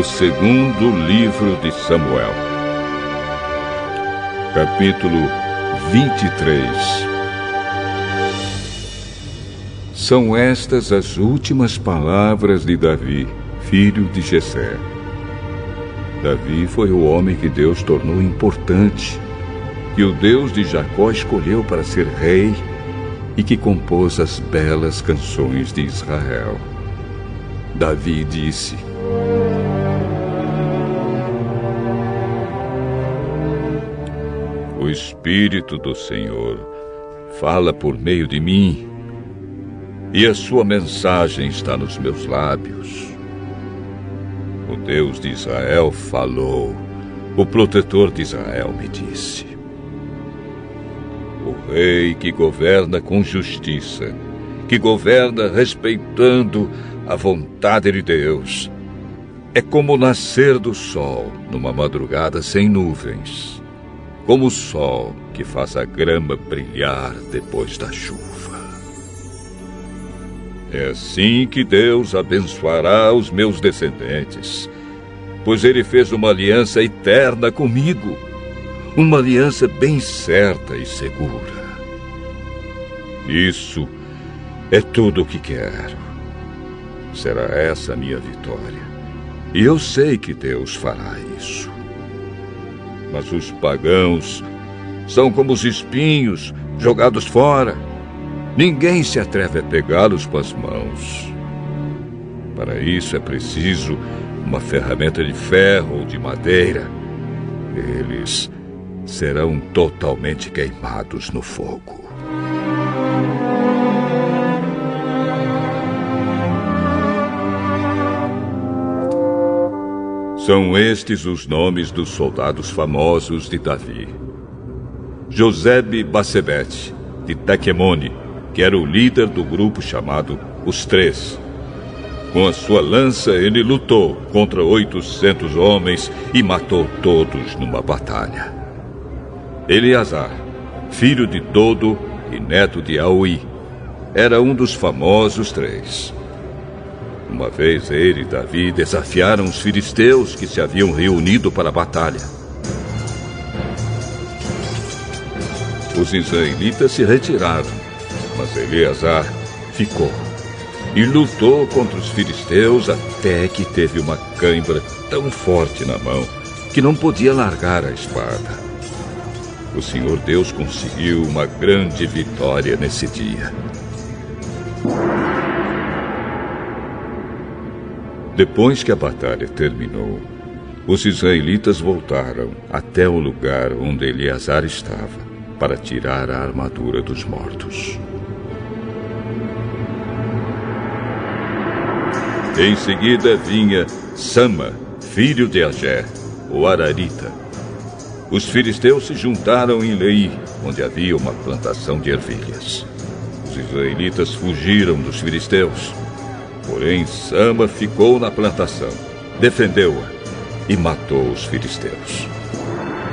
O segundo livro de Samuel, capítulo 23. São estas as últimas palavras de Davi, filho de Jessé. Davi foi o homem que Deus tornou importante, que o Deus de Jacó escolheu para ser rei e que compôs as belas canções de Israel. Davi disse: O Espírito do Senhor fala por meio de mim, e a sua mensagem está nos meus lábios. O Deus de Israel falou, o protetor de Israel me disse. O rei que governa com justiça, que governa respeitando a vontade de Deus, é como o nascer do sol numa madrugada sem nuvens, como o sol que faz a grama brilhar depois da chuva. É assim que Deus abençoará os meus descendentes, pois Ele fez uma aliança eterna comigo, uma aliança bem certa e segura. Isso é tudo o que quero. Será essa a minha vitória. E eu sei que Deus fará isso. Mas os pagãos são como os espinhos jogados fora Ninguém se atreve a pegá-los com as mãos. Para isso é preciso uma ferramenta de ferro ou de madeira. Eles serão totalmente queimados no fogo. São estes os nomes dos soldados famosos de Davi. Josebe Bacebete, de Tequemone, que era o líder do grupo chamado Os Três. Com a sua lança, ele lutou contra 800 homens e matou todos numa batalha. Eleazar, filho de Dodo e neto de Aui, era um dos famosos três. Uma vez ele e Davi desafiaram os filisteus que se haviam reunido para a batalha. Os israelitas se retiraram mas Eleazar ficou e lutou contra os filisteus até que teve uma cãibra tão forte na mão que não podia largar a espada. O Senhor Deus conseguiu uma grande vitória nesse dia. Depois que a batalha terminou, os israelitas voltaram até o lugar onde Eleazar estava para tirar a armadura dos mortos. Em seguida vinha Sama, filho de Agé, o Ararita. Os filisteus se juntaram em Lei, onde havia uma plantação de ervilhas. Os israelitas fugiram dos filisteus. Porém, Sama ficou na plantação, defendeu-a e matou os filisteus.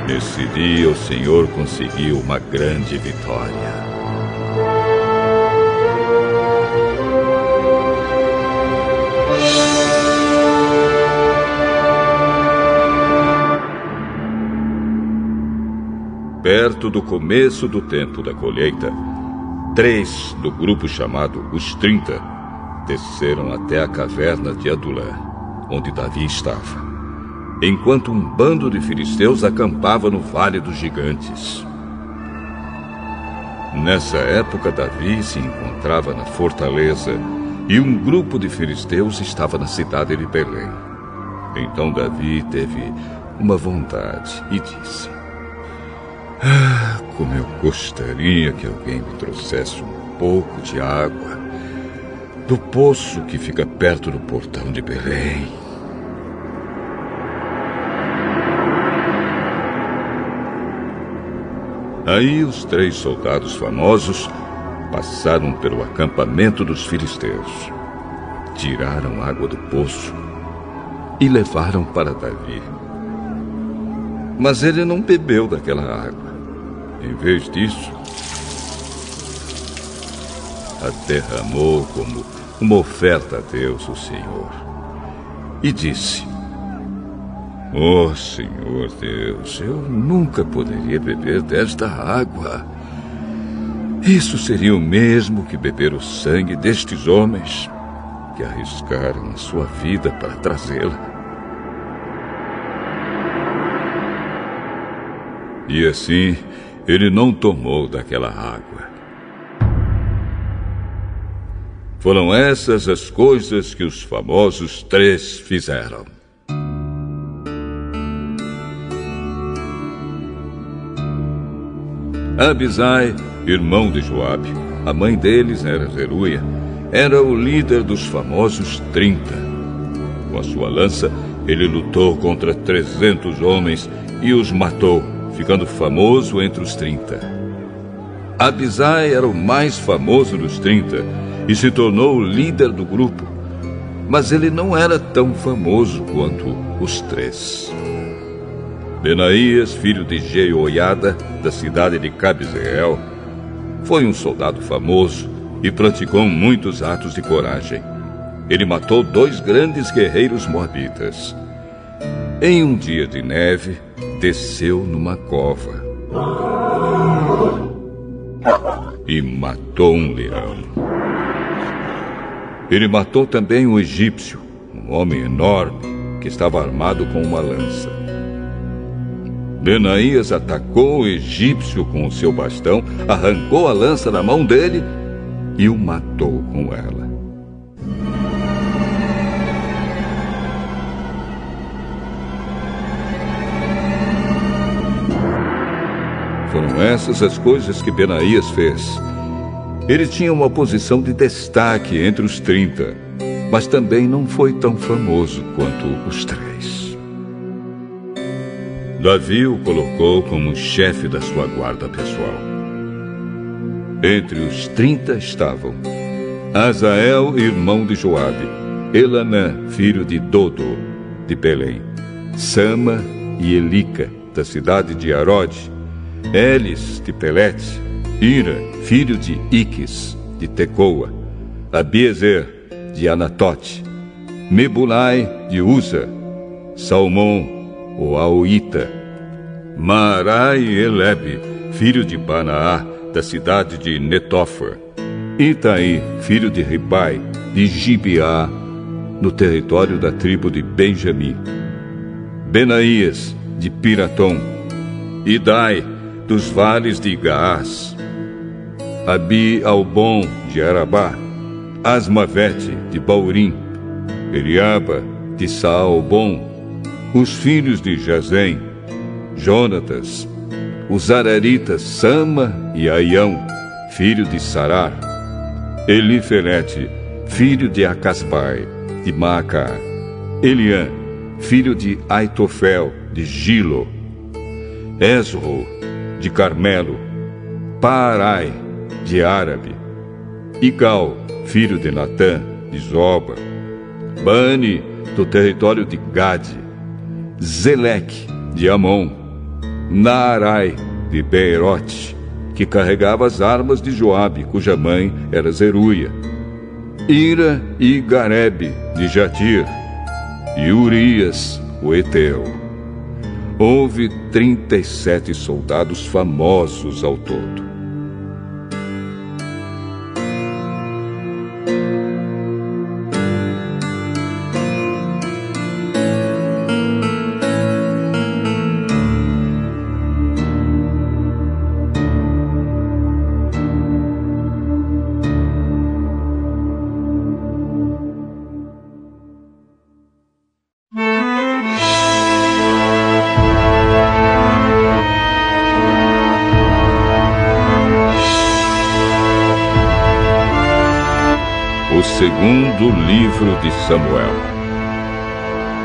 Nesse dia, o Senhor conseguiu uma grande vitória. perto do começo do tempo da colheita, três do grupo chamado Os Trinta desceram até a caverna de Adulã, onde Davi estava, enquanto um bando de filisteus acampava no Vale dos Gigantes. Nessa época, Davi se encontrava na fortaleza e um grupo de filisteus estava na cidade de Belém. Então Davi teve uma vontade e disse: ah, como eu gostaria que alguém me trouxesse um pouco de água do poço que fica perto do portão de Belém. Aí os três soldados famosos passaram pelo acampamento dos filisteus, tiraram água do poço e levaram para Davi. Mas ele não bebeu daquela água. Em vez disso, a derramou como uma oferta a Deus, o Senhor. E disse: Oh, Senhor Deus, eu nunca poderia beber desta água. Isso seria o mesmo que beber o sangue destes homens que arriscaram a sua vida para trazê-la. E assim, ele não tomou daquela água. Foram essas as coisas que os famosos três fizeram. Abisai, irmão de Joabe, a mãe deles era Zeruia, era o líder dos famosos trinta. Com a sua lança, ele lutou contra trezentos homens e os matou, ficando famoso entre os trinta. Abisai era o mais famoso dos trinta e se tornou o líder do grupo, mas ele não era tão famoso quanto os três. Benaías, filho de Jeoiada, da cidade de Cabzeel, foi um soldado famoso e praticou muitos atos de coragem. Ele matou dois grandes guerreiros moabitas. Em um dia de neve, desceu numa cova e matou um leão. Ele matou também um egípcio, um homem enorme que estava armado com uma lança. Benaías atacou o egípcio com o seu bastão, arrancou a lança da mão dele e o matou com ela. Foram essas as coisas que Benaías fez. Ele tinha uma posição de destaque entre os trinta, mas também não foi tão famoso quanto os três. Davi o colocou como chefe da sua guarda pessoal. Entre os trinta estavam Azael, irmão de Joabe, Elanã, filho de Dodo, de Belém, Sama e Elica, da cidade de Arode, Elis, de Pelete, Ira, filho de Iques, de Tecoa, Abiezer, de Anatote, Mebulai, de Uza, Salmão, o Aoita, Marai Elebe, filho de Banaá, da cidade de Netofa. Itaí, filho de Ribai, de Gibeá, no território da tribo de Benjamim. Benaías, de Piratom. Idai, dos vales de Gaás. Abi Albon, de Arabá. Asmavete, de Baurim. Eliaba, de Saalbon. Os filhos de Jazém. Jonatas, os araritas Sama e Aião, filho de Sarar, Elifelete, filho de Acasbai, de Maaca, Eliã, filho de Aitofel, de Gilo, Esro, de Carmelo, Parai, de Árabe, Igal, filho de Natã, de Zoba, Bani, do território de Gade, Zeleque, de Amon, Naarai, de Beerote, que carregava as armas de Joabe, cuja mãe era Zeruia. Ira e Garebe, de Jatir, e Urias, o Eteu. Houve trinta e sete soldados famosos ao todo. Segundo livro de Samuel,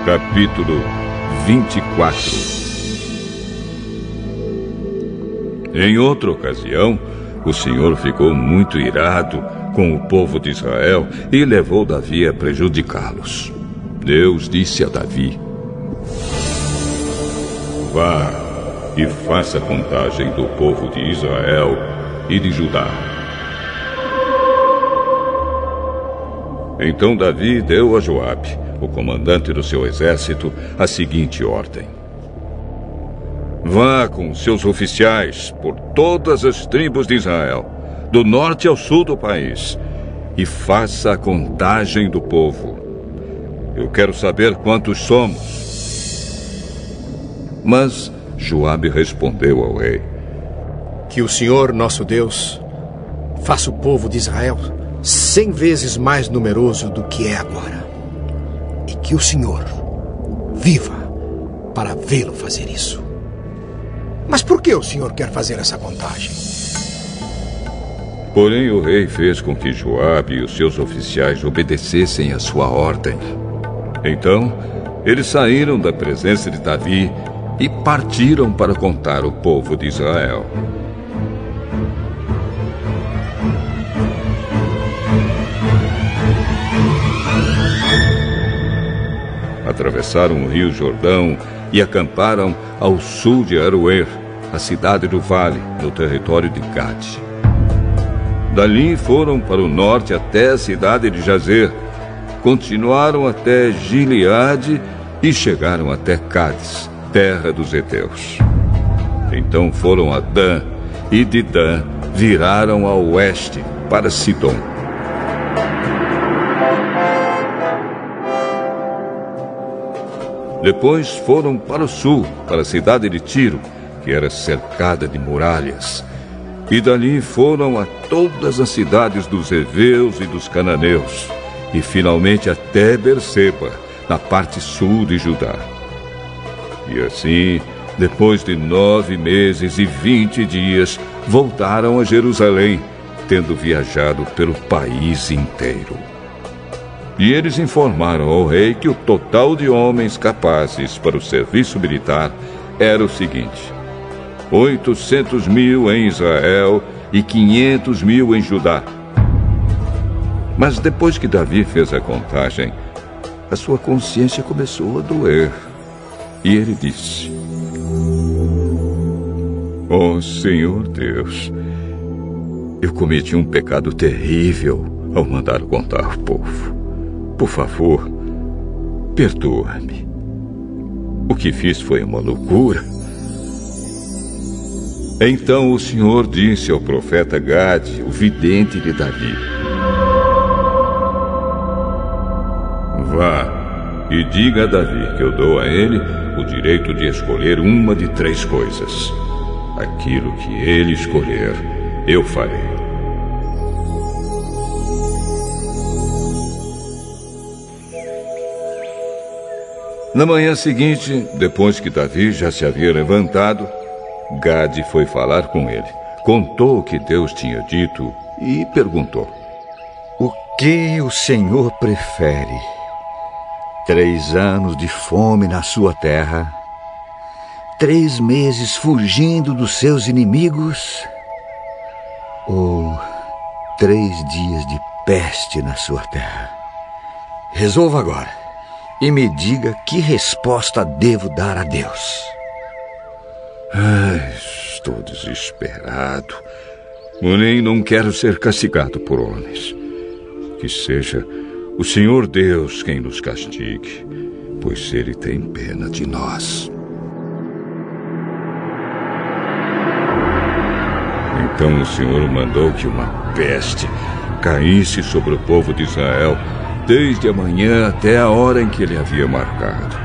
capítulo 24. Em outra ocasião, o Senhor ficou muito irado com o povo de Israel e levou Davi a prejudicá-los. Deus disse a Davi: Vá e faça contagem do povo de Israel e de Judá Então Davi deu a Joabe, o comandante do seu exército, a seguinte ordem: Vá com seus oficiais por todas as tribos de Israel, do norte ao sul do país, e faça a contagem do povo. Eu quero saber quantos somos. Mas Joabe respondeu ao rei: Que o Senhor, nosso Deus, faça o povo de Israel cem vezes mais numeroso do que é agora. E que o Senhor viva para vê-lo fazer isso. Mas por que o Senhor quer fazer essa contagem? Porém, o rei fez com que Joabe e os seus oficiais obedecessem a sua ordem. Então, eles saíram da presença de Davi e partiram para contar o povo de Israel. Atravessaram o rio Jordão e acamparam ao sul de Aroer, a cidade do vale, no território de Gade. Dali foram para o norte até a cidade de Jazer, continuaram até Gileade e chegaram até Cádiz, terra dos heteus. Então foram a Dan, e de Dan viraram ao oeste para Sidom. Depois foram para o sul, para a cidade de Tiro, que era cercada de muralhas. E dali foram a todas as cidades dos heveus e dos cananeus, e finalmente até Berseba, na parte sul de Judá. E assim, depois de nove meses e vinte dias, voltaram a Jerusalém, tendo viajado pelo país inteiro. E eles informaram ao rei que o total de homens capazes para o serviço militar era o seguinte: 800 mil em Israel e 500 mil em Judá. Mas depois que Davi fez a contagem, a sua consciência começou a doer. E ele disse: Oh Senhor Deus, eu cometi um pecado terrível ao mandar contar o povo. Por favor, perdoa-me. O que fiz foi uma loucura. Então o Senhor disse ao profeta Gade, o vidente de Davi: Vá e diga a Davi que eu dou a ele o direito de escolher uma de três coisas. Aquilo que ele escolher, eu farei. Na manhã seguinte, depois que Davi já se havia levantado, Gade foi falar com ele. Contou o que Deus tinha dito e perguntou: O que o Senhor prefere? Três anos de fome na sua terra? Três meses fugindo dos seus inimigos? Ou três dias de peste na sua terra? Resolva agora e me diga que resposta devo dar a Deus. Ai, estou desesperado. Porém, não quero ser castigado por homens. Que seja o Senhor Deus quem nos castigue, pois Ele tem pena de nós. Então o Senhor mandou que uma peste caísse sobre o povo de Israel desde a manhã até a hora em que ele havia marcado.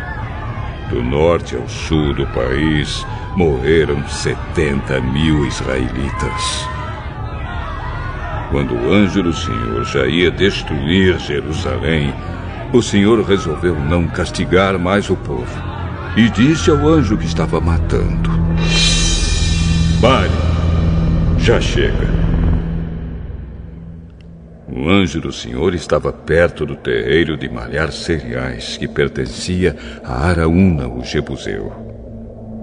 Do norte ao sul do país morreram 70 mil israelitas. Quando o anjo do Senhor já ia destruir Jerusalém, o Senhor resolveu não castigar mais o povo e disse ao anjo que estava matando: Pare, já chega. O anjo do Senhor estava perto do terreiro de malhar cereais que pertencia a Araúna, o Jebuseu.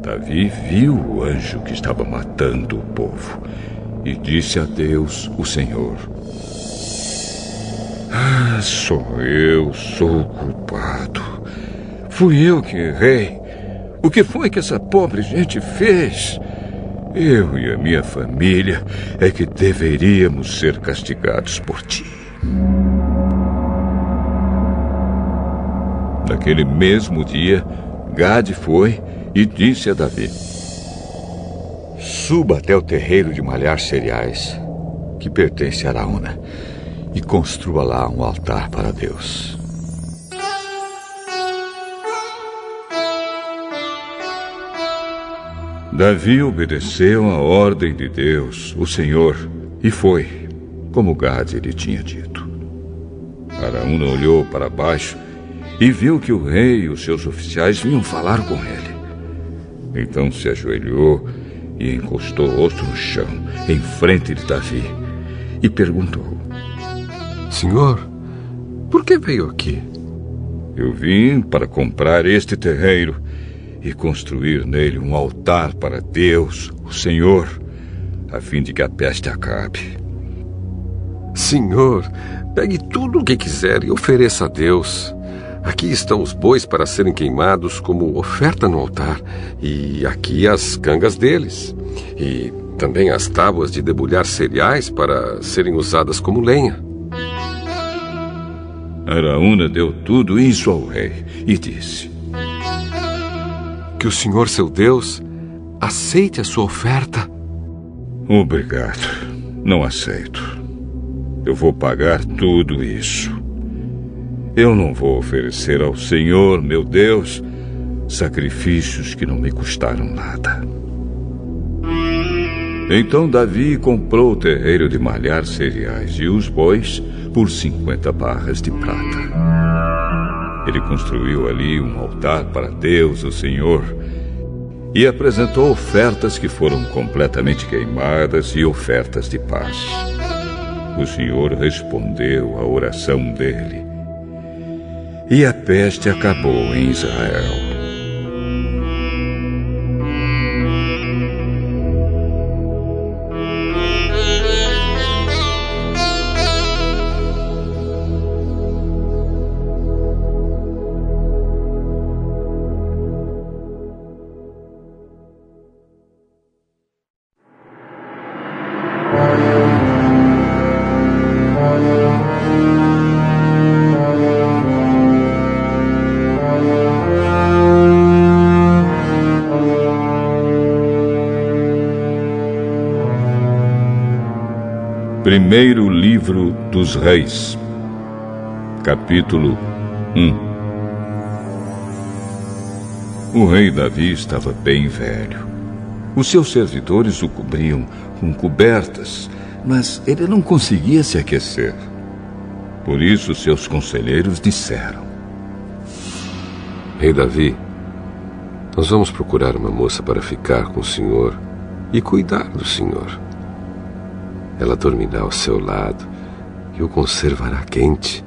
Davi viu o anjo que estava matando o povo e disse a Deus, o Senhor: Ah, sou eu, sou o culpado. Fui eu que errei. O que foi que essa pobre gente fez? Eu e a minha família é que deveríamos ser castigados por ti. Naquele mesmo dia, Gade foi e disse a Davi: Suba até o terreiro de malhar cereais, que pertence a Araúna, e construa lá um altar para Deus. Davi obedeceu a ordem de Deus, o Senhor, e foi, como Gade lhe tinha dito. Araúna olhou para baixo e viu que o rei e os seus oficiais vinham falar com ele. Então se ajoelhou e encostou o rosto no chão, em frente de Davi, e perguntou: Senhor, por que veio aqui? Eu vim para comprar este terreiro e construir nele um altar para Deus, o Senhor, a fim de que a peste acabe. Senhor, pegue tudo o que quiser e ofereça a Deus. Aqui estão os bois para serem queimados como oferta no altar, e aqui as cangas deles, e também as tábuas de debulhar cereais para serem usadas como lenha. Araúna deu tudo isso ao rei e disse: Que o Senhor seu Deus aceite a sua oferta. Obrigado. Não aceito. Eu vou pagar tudo isso. Eu não vou oferecer ao Senhor, meu Deus, sacrifícios que não me custaram nada. Então Davi comprou o terreiro de malhar cereais e os bois por 50 barras de prata. Ele construiu ali um altar para Deus, o Senhor, e apresentou ofertas que foram completamente queimadas e ofertas de paz. O Senhor respondeu à oração dele e a peste acabou em Israel. Reis, capítulo 1 O rei Davi estava bem velho. Os seus servidores o cobriam com cobertas, mas ele não conseguia se aquecer. Por isso, seus conselheiros disseram: Rei Davi, nós vamos procurar uma moça para ficar com o senhor e cuidar do senhor. Ela dormirá ao seu lado e o conservará quente.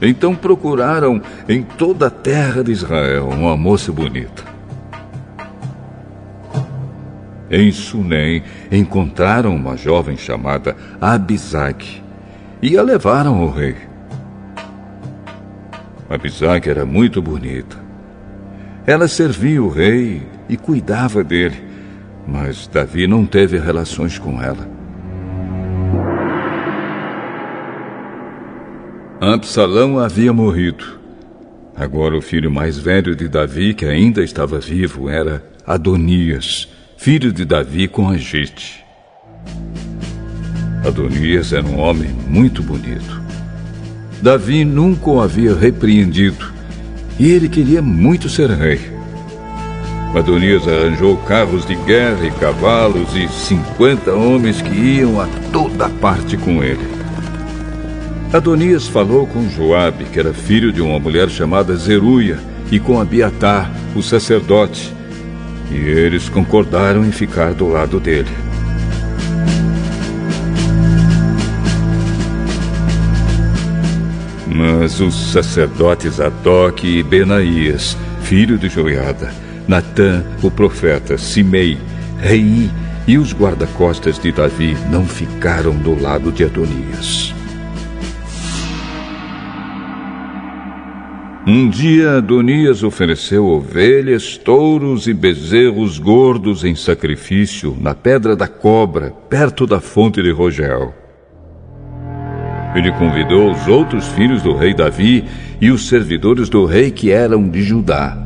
Então procuraram em toda a terra de Israel uma moça bonita. Em Sunem encontraram uma jovem chamada Abisag e a levaram ao rei. Abisag era muito bonita. Ela servia o rei e cuidava dele mas Davi não teve relações com ela. Absalão havia morrido. Agora o filho mais velho de Davi, que ainda estava vivo, era Adonias, filho de Davi com Agite. Adonias era um homem muito bonito. Davi nunca o havia repreendido e ele queria muito ser rei. Adonias arranjou carros de guerra e cavalos e 50 homens que iam a toda parte com ele. Adonias falou com Joabe, que era filho de uma mulher chamada Zeruia, e com Abiatar, o sacerdote, e eles concordaram em ficar do lado dele. Mas os sacerdotes Adoc e Benaías, filho de Joiada, Natã, o profeta, Simei, Rei e os guarda-costas de Davi não ficaram do lado de Adonias. Um dia Adonias ofereceu ovelhas, touros e bezerros gordos em sacrifício na pedra da cobra, perto da fonte de Rogel. Ele convidou os outros filhos do rei Davi e os servidores do rei que eram de Judá.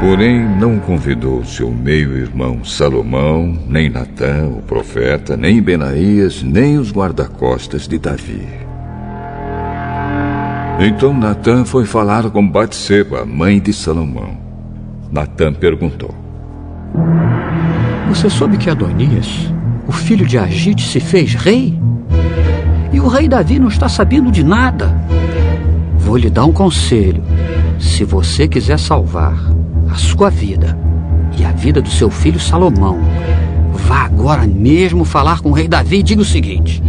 Porém, não convidou seu meio-irmão Salomão, nem Natã, o profeta, nem Benaías, nem os guarda-costas de Davi. Então Natã foi falar com Batseba, mãe de Salomão. Natã perguntou: Você soube que Adonias, o filho de Agite, se fez rei? E o rei Davi não está sabendo de nada. Vou lhe dar um conselho. Se você quiser salvar a sua vida e a vida do seu filho Salomão, vá agora mesmo falar com o rei Davi e diga o seguinte: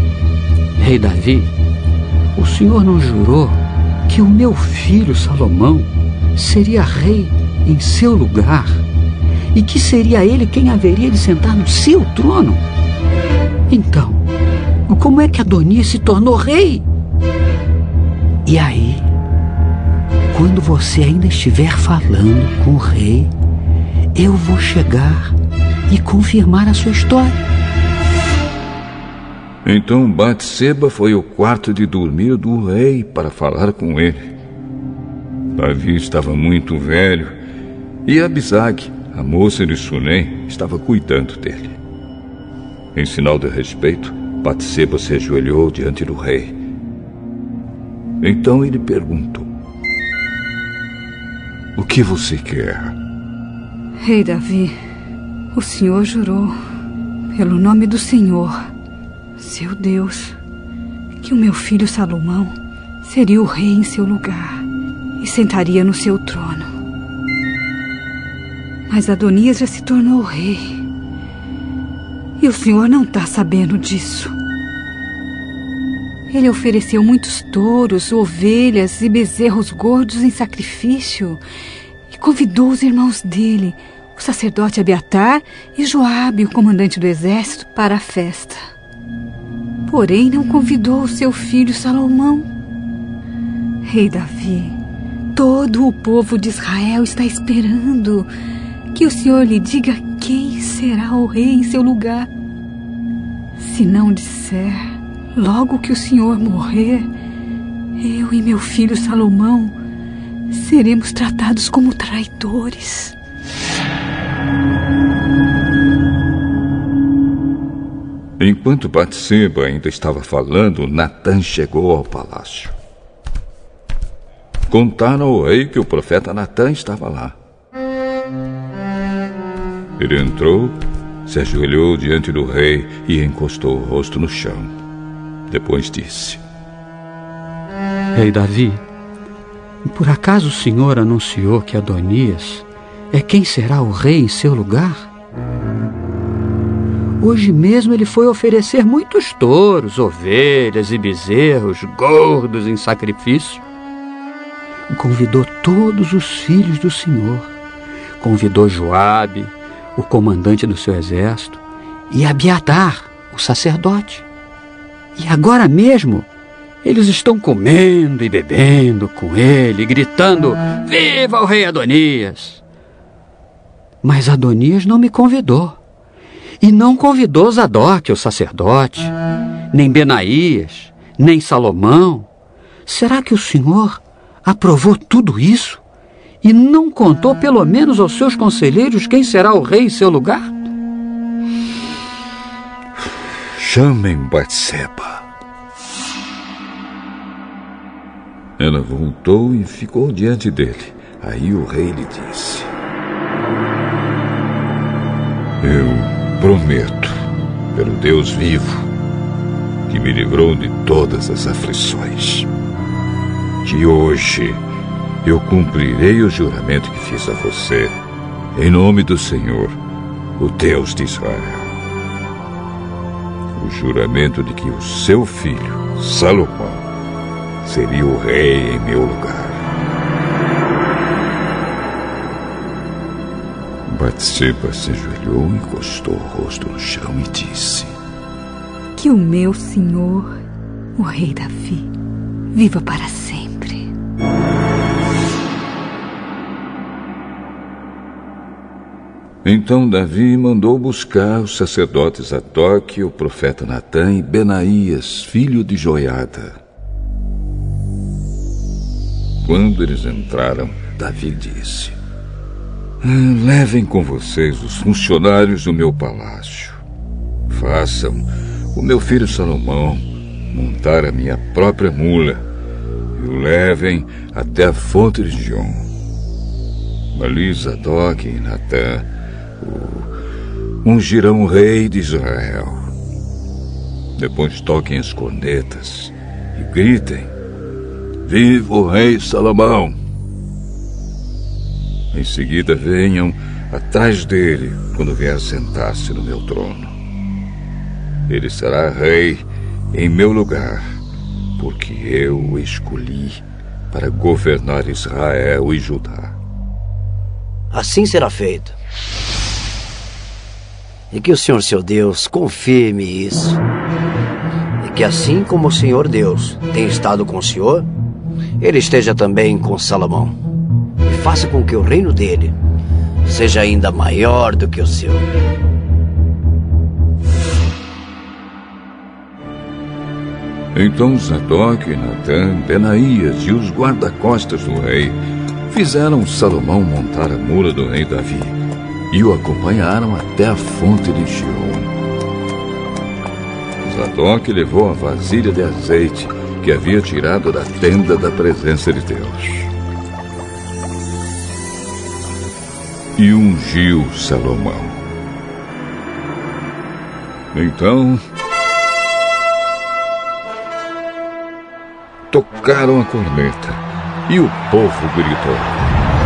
Rei Davi, o senhor não jurou que o meu filho Salomão seria rei em seu lugar e que seria ele quem haveria de sentar no seu trono? Então, como é que Adonias se tornou rei? E aí, quando você ainda estiver falando com o rei, eu vou chegar e confirmar a sua história. Então Batseba foi ao quarto de dormir do rei para falar com ele. Davi estava muito velho e Abisag, a moça de Sunem, estava cuidando dele. Em sinal de respeito, Batseba se ajoelhou diante do rei. Então ele perguntou: O que você quer? Rei Davi, o senhor jurou, pelo nome do Senhor, seu Deus, que o meu filho Salomão seria o rei em seu lugar e sentaria no seu trono. Mas Adonias já se tornou rei. E o senhor não está sabendo disso. Ele ofereceu muitos touros, ovelhas e bezerros gordos em sacrifício e convidou os irmãos dele, o sacerdote Abiatar e Joabe, o comandante do exército, para a festa. Porém, não convidou seu filho Salomão. Rei Davi, todo o povo de Israel está esperando que o Senhor lhe diga quem será o rei em seu lugar. Se não disser, logo que o Senhor morrer, eu e meu filho Salomão seremos tratados como traidores. Enquanto Batseba ainda estava falando, Natan chegou ao palácio. Contaram ao rei que o profeta Natan estava lá. Ele entrou, se ajoelhou diante do rei e encostou o rosto no chão. Depois disse: Rei Davi, por acaso o senhor anunciou que Adonias é quem será o rei em seu lugar? Hoje mesmo ele foi oferecer muitos touros, ovelhas e bezerros gordos em sacrifício. Convidou todos os filhos do Senhor. Convidou Joabe, o comandante do seu exército, e Abiatar, o sacerdote. E agora mesmo eles estão comendo e bebendo com ele, gritando: Viva o rei Adonias! Mas Adonias não me convidou. E não convidou Zadok, o sacerdote, nem Benaías, nem Salomão. Será que o Senhor aprovou tudo isso? e não contou pelo menos aos seus conselheiros quem será o rei em seu lugar? Chamem Batseba. Ela voltou e ficou diante dele. Aí o rei lhe disse: Eu prometo, pelo Deus vivo, que me livrou de todas as aflições, que hoje eu cumprirei o juramento que fiz a você, em nome do Senhor, o Deus de Israel. O juramento de que o seu filho, Salomão, seria o rei em meu lugar. Batseba se ajoelhou, encostou o rosto no chão e disse: Que o meu senhor, o rei Davi, viva para sempre. Então Davi mandou buscar os sacerdotes Adoc, o profeta Natã e Benaías, filho de Joiada. Quando eles entraram, Davi disse: Levem com vocês os funcionários do meu palácio. Façam o meu filho Salomão montar a minha própria mula e o levem até a fonte de Gion. Ali Zadok e ungirão o rei de Israel. Depois toquem as cornetas e gritem: Viva o rei Salomão! Em seguida venham atrás dele quando vier sentar-se no meu trono. Ele será rei em meu lugar, porque eu o escolhi para governar Israel e Judá. Assim será feito. E que o Senhor seu Deus confirme isso. E que assim como o Senhor Deus tem estado com o Senhor, ele esteja também com Salomão. Faça com que o reino dele seja ainda maior do que o seu. Então Zadok, Natan, Benaías e os guarda-costas do rei fizeram Salomão montar a mula do rei Davi e o acompanharam até a fonte de Gion. Zadok levou a vasilha de azeite que havia tirado da tenda da presença de Deus. E ungiu Salomão. Então, tocaram a corneta e o povo gritou: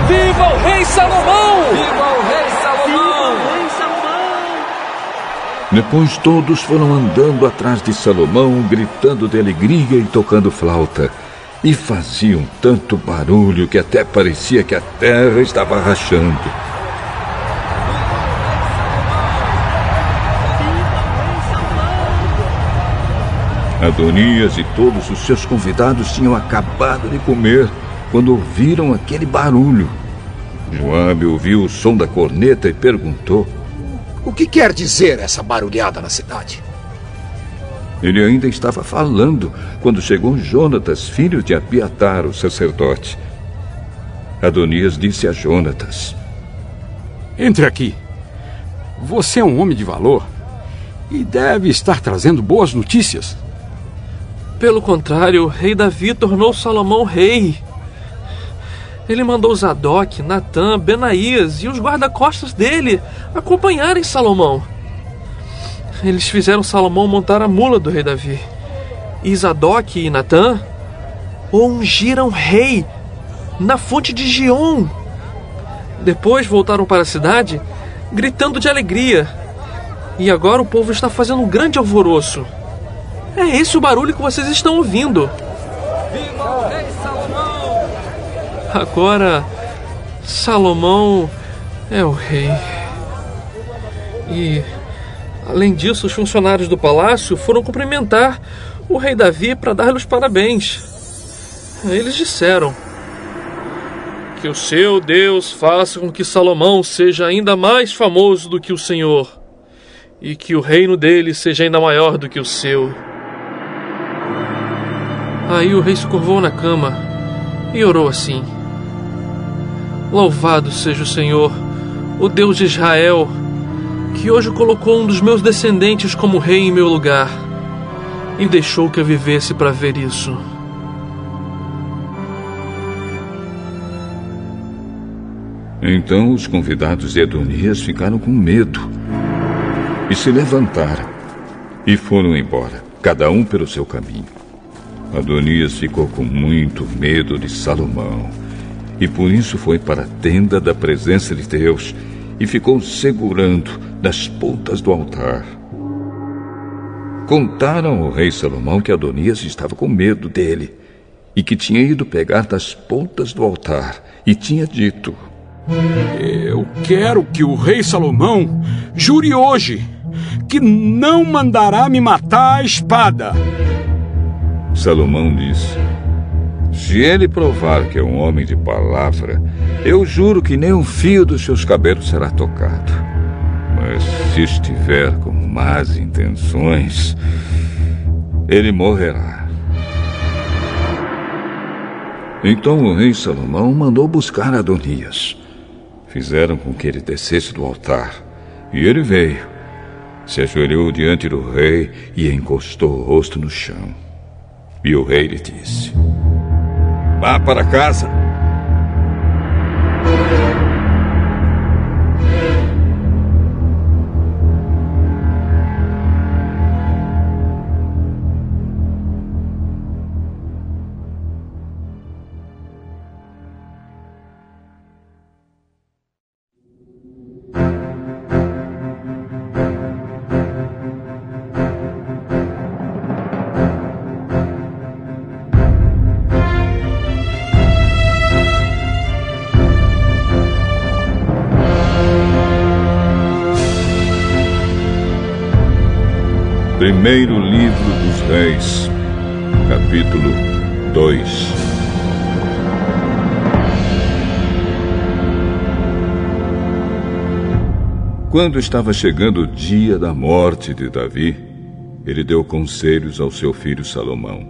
Viva o rei Salomão! Viva o rei Salomão! Viva o rei Salomão! Depois todos foram andando atrás de Salomão, gritando de alegria e tocando flauta. E faziam tanto barulho que até parecia que a terra estava rachando. Adonias e todos os seus convidados tinham acabado de comer quando ouviram aquele barulho. Joabe ouviu o som da corneta e perguntou: O que quer dizer essa barulhada na cidade? Ele ainda estava falando quando chegou Jonatas, filho de Abiatar, o sacerdote. Adonias disse a Jonatas: Entre aqui. Você é um homem de valor e deve estar trazendo boas notícias. Pelo contrário, o rei Davi tornou Salomão rei. Ele mandou Zadok, Natã, Benaías e os guarda-costas dele acompanharem Salomão. Eles fizeram Salomão montar a mula do rei Davi. E Zadok e Natã ungiram rei na fonte de Gion. Depois voltaram para a cidade gritando de alegria. E agora o povo está fazendo um grande alvoroço. É esse o barulho que vocês estão ouvindo. Viva o rei Salomão! Agora, Salomão é o rei. E, além disso, os funcionários do palácio foram cumprimentar o rei Davi para dar-lhe os parabéns. Eles disseram: Que o seu Deus faça com que Salomão seja ainda mais famoso do que o Senhor, e que o reino dele seja ainda maior do que o seu. Aí o rei se curvou na cama e orou assim: Louvado seja o Senhor, o Deus de Israel, que hoje colocou um dos meus descendentes como rei em meu lugar e deixou que eu vivesse para ver isso. Então os convidados de Edonias ficaram com medo e se levantaram e foram embora, cada um pelo seu caminho. Adonias ficou com muito medo de Salomão e por isso foi para a tenda da presença de Deus e ficou segurando das pontas do altar. Contaram ao rei Salomão que Adonias estava com medo dele e que tinha ido pegar das pontas do altar e tinha dito: Eu quero que o rei Salomão jure hoje que não mandará me matar à espada. Salomão disse: Se ele provar que é um homem de palavra, eu juro que nem um fio dos seus cabelos será tocado. Mas se estiver com más intenções, ele morrerá. Então o rei Salomão mandou buscar Adonias. Fizeram com que ele descesse do altar. E ele veio, se ajoelhou diante do rei e encostou o rosto no chão. E o rei lhe disse: Vá para casa. Quando estava chegando o dia da morte de Davi, ele deu conselhos ao seu filho Salomão.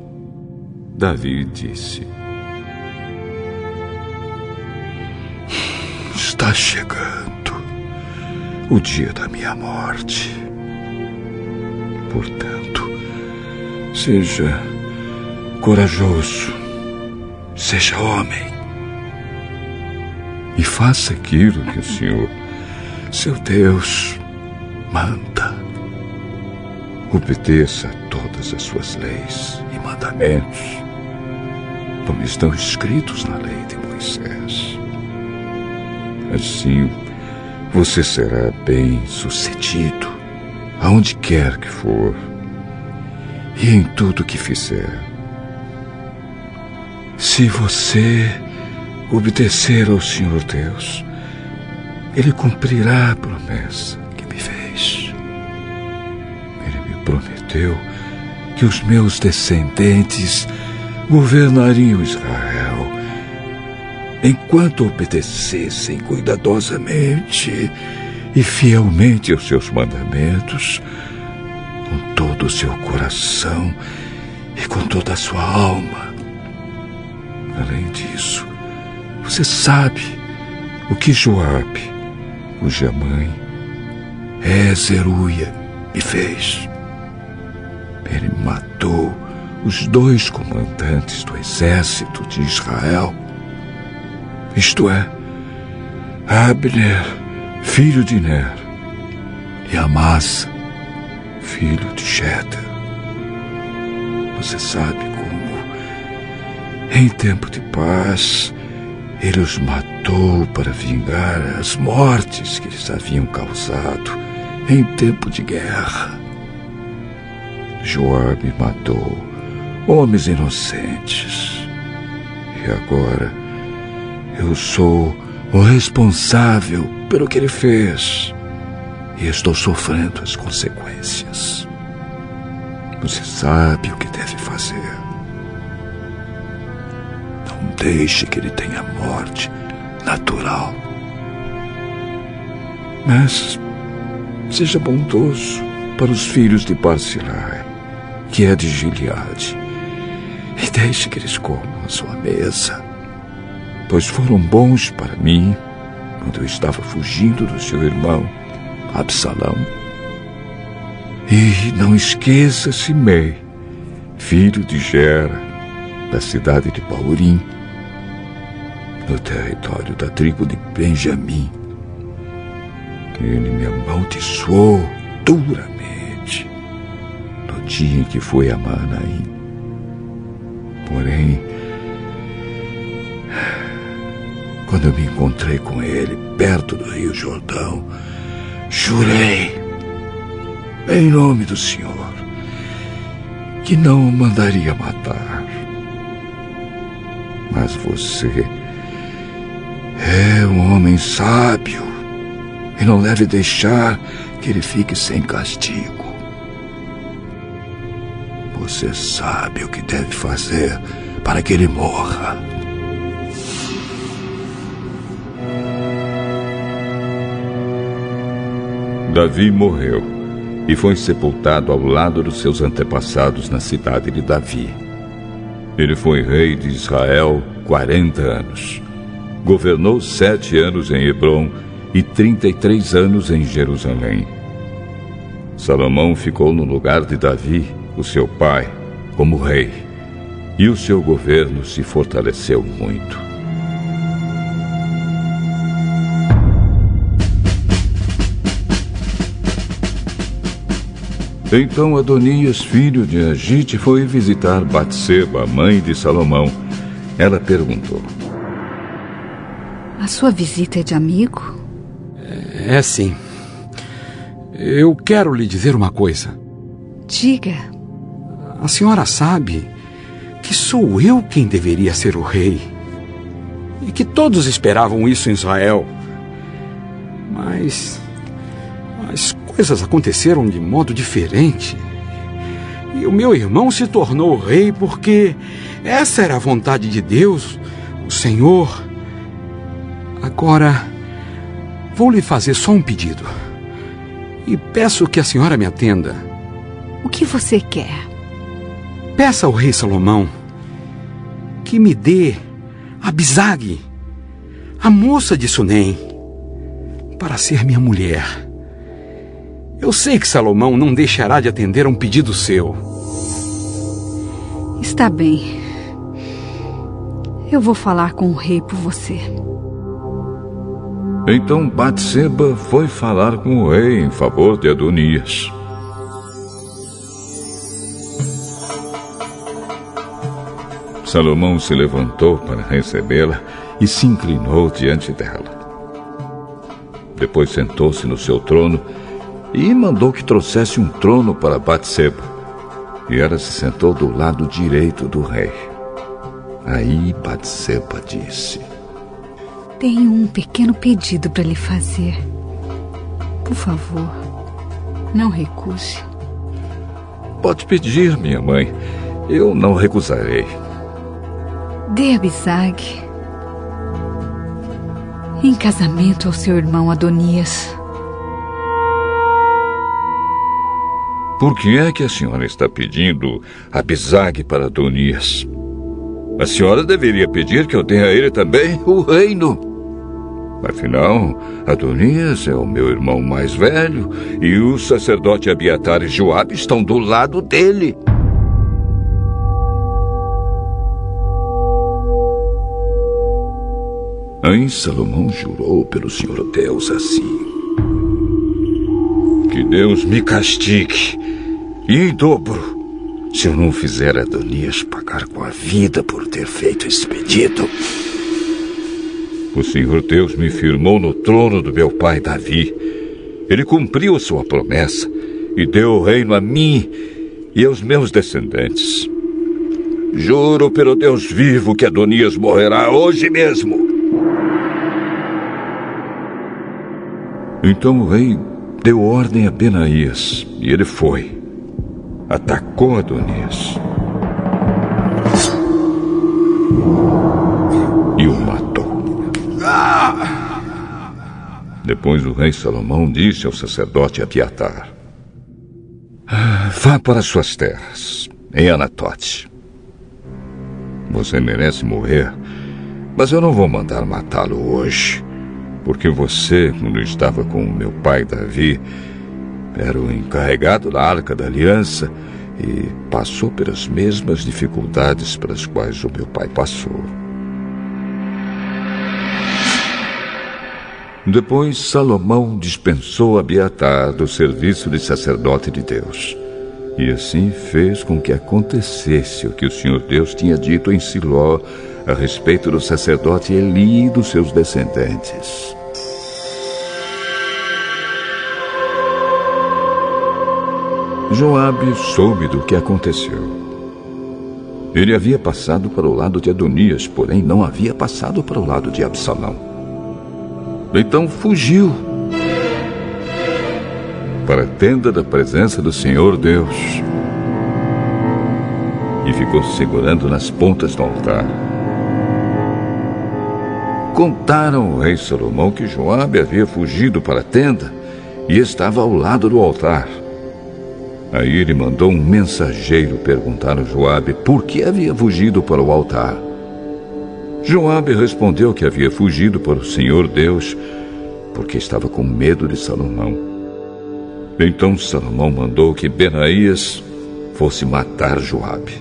Davi disse: Está chegando o dia da minha morte. Portanto, seja corajoso, seja homem e faça aquilo que o Senhor, seu Deus, manda. Obedeça a todas as suas leis e mandamentos, como estão escritos na lei de Moisés. Assim, você será bem sucedido aonde quer que for e em tudo que fizer. Se você obedecer ao Senhor Deus, Ele cumprirá a promessa que me fez. Ele me prometeu que os meus descendentes governariam Israel enquanto obedecessem cuidadosamente e fielmente aos seus mandamentos, com todo o seu coração e com toda a sua alma. Além disso, você sabe o que Joabe, cuja mãe é Zeruia, me fez. Ele matou os dois comandantes do exército de Israel, isto é, Abner filho de Ner, e Amasa, filho de Sheta. Você sabe como, em tempo de paz, ele os matou para vingar as mortes que eles haviam causado em tempo de guerra. Joabe matou homens inocentes. E agora eu sou o responsável pelo que ele fez e estou sofrendo as consequências. Você sabe o que deve fazer. Deixe que ele tenha morte natural. Mas seja bondoso para os filhos de Barzilai, que é de Gileade, e deixe que eles comam a sua mesa pois foram bons para mim quando eu estava fugindo do seu irmão, Absalão. E não esqueça Simei, filho de Gera, da cidade de Paurim, no território da tribo de Benjamim. Ele me amaldiçoou duramente no dia em que foi a Manaim. Porém, quando eu me encontrei com ele perto do Rio Jordão, jurei, em nome do Senhor, que não o mandaria matar. Mas você é um homem sábio e não deve deixar que ele fique sem castigo. Você sabe o que deve fazer para que ele morra. Davi morreu e foi sepultado ao lado dos seus antepassados na cidade de Davi. Ele foi rei de Israel 40 anos. Governou sete anos em Hebron e 33 anos em Jerusalém. Salomão ficou no lugar de Davi, o seu pai, como rei, e o seu governo se fortaleceu muito. Então Adonias, filho de Agite, foi visitar Batseba, mãe de Salomão. Ela perguntou: A sua visita é de amigo? É, é sim. Eu quero lhe dizer uma coisa. Diga. A senhora sabe que sou eu quem deveria ser o rei. E que todos esperavam isso em Israel. Mas. As coisas aconteceram de modo diferente. E o meu irmão se tornou rei porque essa era a vontade de Deus, o Senhor. Agora, vou lhe fazer só um pedido. E peço que a senhora me atenda. O que você quer? Peça ao rei Salomão que me dê a Bizag, a moça de Sunem, para ser minha mulher. Eu sei que Salomão não deixará de atender a um pedido seu. Está bem. Eu vou falar com o rei por você. Então Batseba foi falar com o rei em favor de Adonias. Salomão se levantou para recebê-la e se inclinou diante dela. Depois sentou-se no seu trono e mandou que trouxesse um trono para Batseba. E ela se sentou do lado direito do rei. Aí Batseba disse: Tenho um pequeno pedido para lhe fazer. Por favor, não recuse. Pode pedir, minha mãe. Eu não recusarei. Dê a Bizag em casamento ao seu irmão Adonias. Por que é que a senhora está pedindo a Bizag para Adonias? A senhora deveria pedir que eu dê a ele também o reino. Afinal, Adonias é o meu irmão mais velho e o sacerdote Abiatar e Joabe estão do lado dele. Aí Salomão jurou pelo Senhor Deus assim: Que Deus me castigue, e em dobro, se eu não fizer Adonias pagar com a vida por ter feito esse pedido. O Senhor Deus me firmou no trono do meu pai Davi. Ele cumpriu sua promessa e deu o reino a mim e aos meus descendentes. Juro pelo Deus vivo que Adonias morrerá hoje mesmo. Então o rei deu ordem a Benaías e ele foi. Atacou Adonias. Depois o rei Salomão disse ao sacerdote Abiatar: Vá para suas terras, em Anatote. Você merece morrer, mas eu não vou mandar matá-lo hoje porque você, quando estava com meu pai Davi, era o encarregado da Arca da Aliança e passou pelas mesmas dificuldades pelas quais o meu pai passou. Depois, Salomão dispensou Abiatar do serviço de sacerdote de Deus. E assim fez com que acontecesse o que o Senhor Deus tinha dito em Siló a respeito do sacerdote Eli e dos seus descendentes. Joabe soube do que aconteceu. Ele havia passado para o lado de Adonias, porém não havia passado para o lado de Absalão. Então fugiu para a tenda da presença do Senhor Deus e ficou segurando nas pontas do altar. Contaram ao rei Salomão que Joabe havia fugido para a tenda e estava ao lado do altar. Aí ele mandou um mensageiro perguntar a Joabe por que havia fugido para o altar. Joabe respondeu que havia fugido para o Senhor Deus porque estava com medo de Salomão. Então Salomão mandou que Benaías fosse matar Joabe.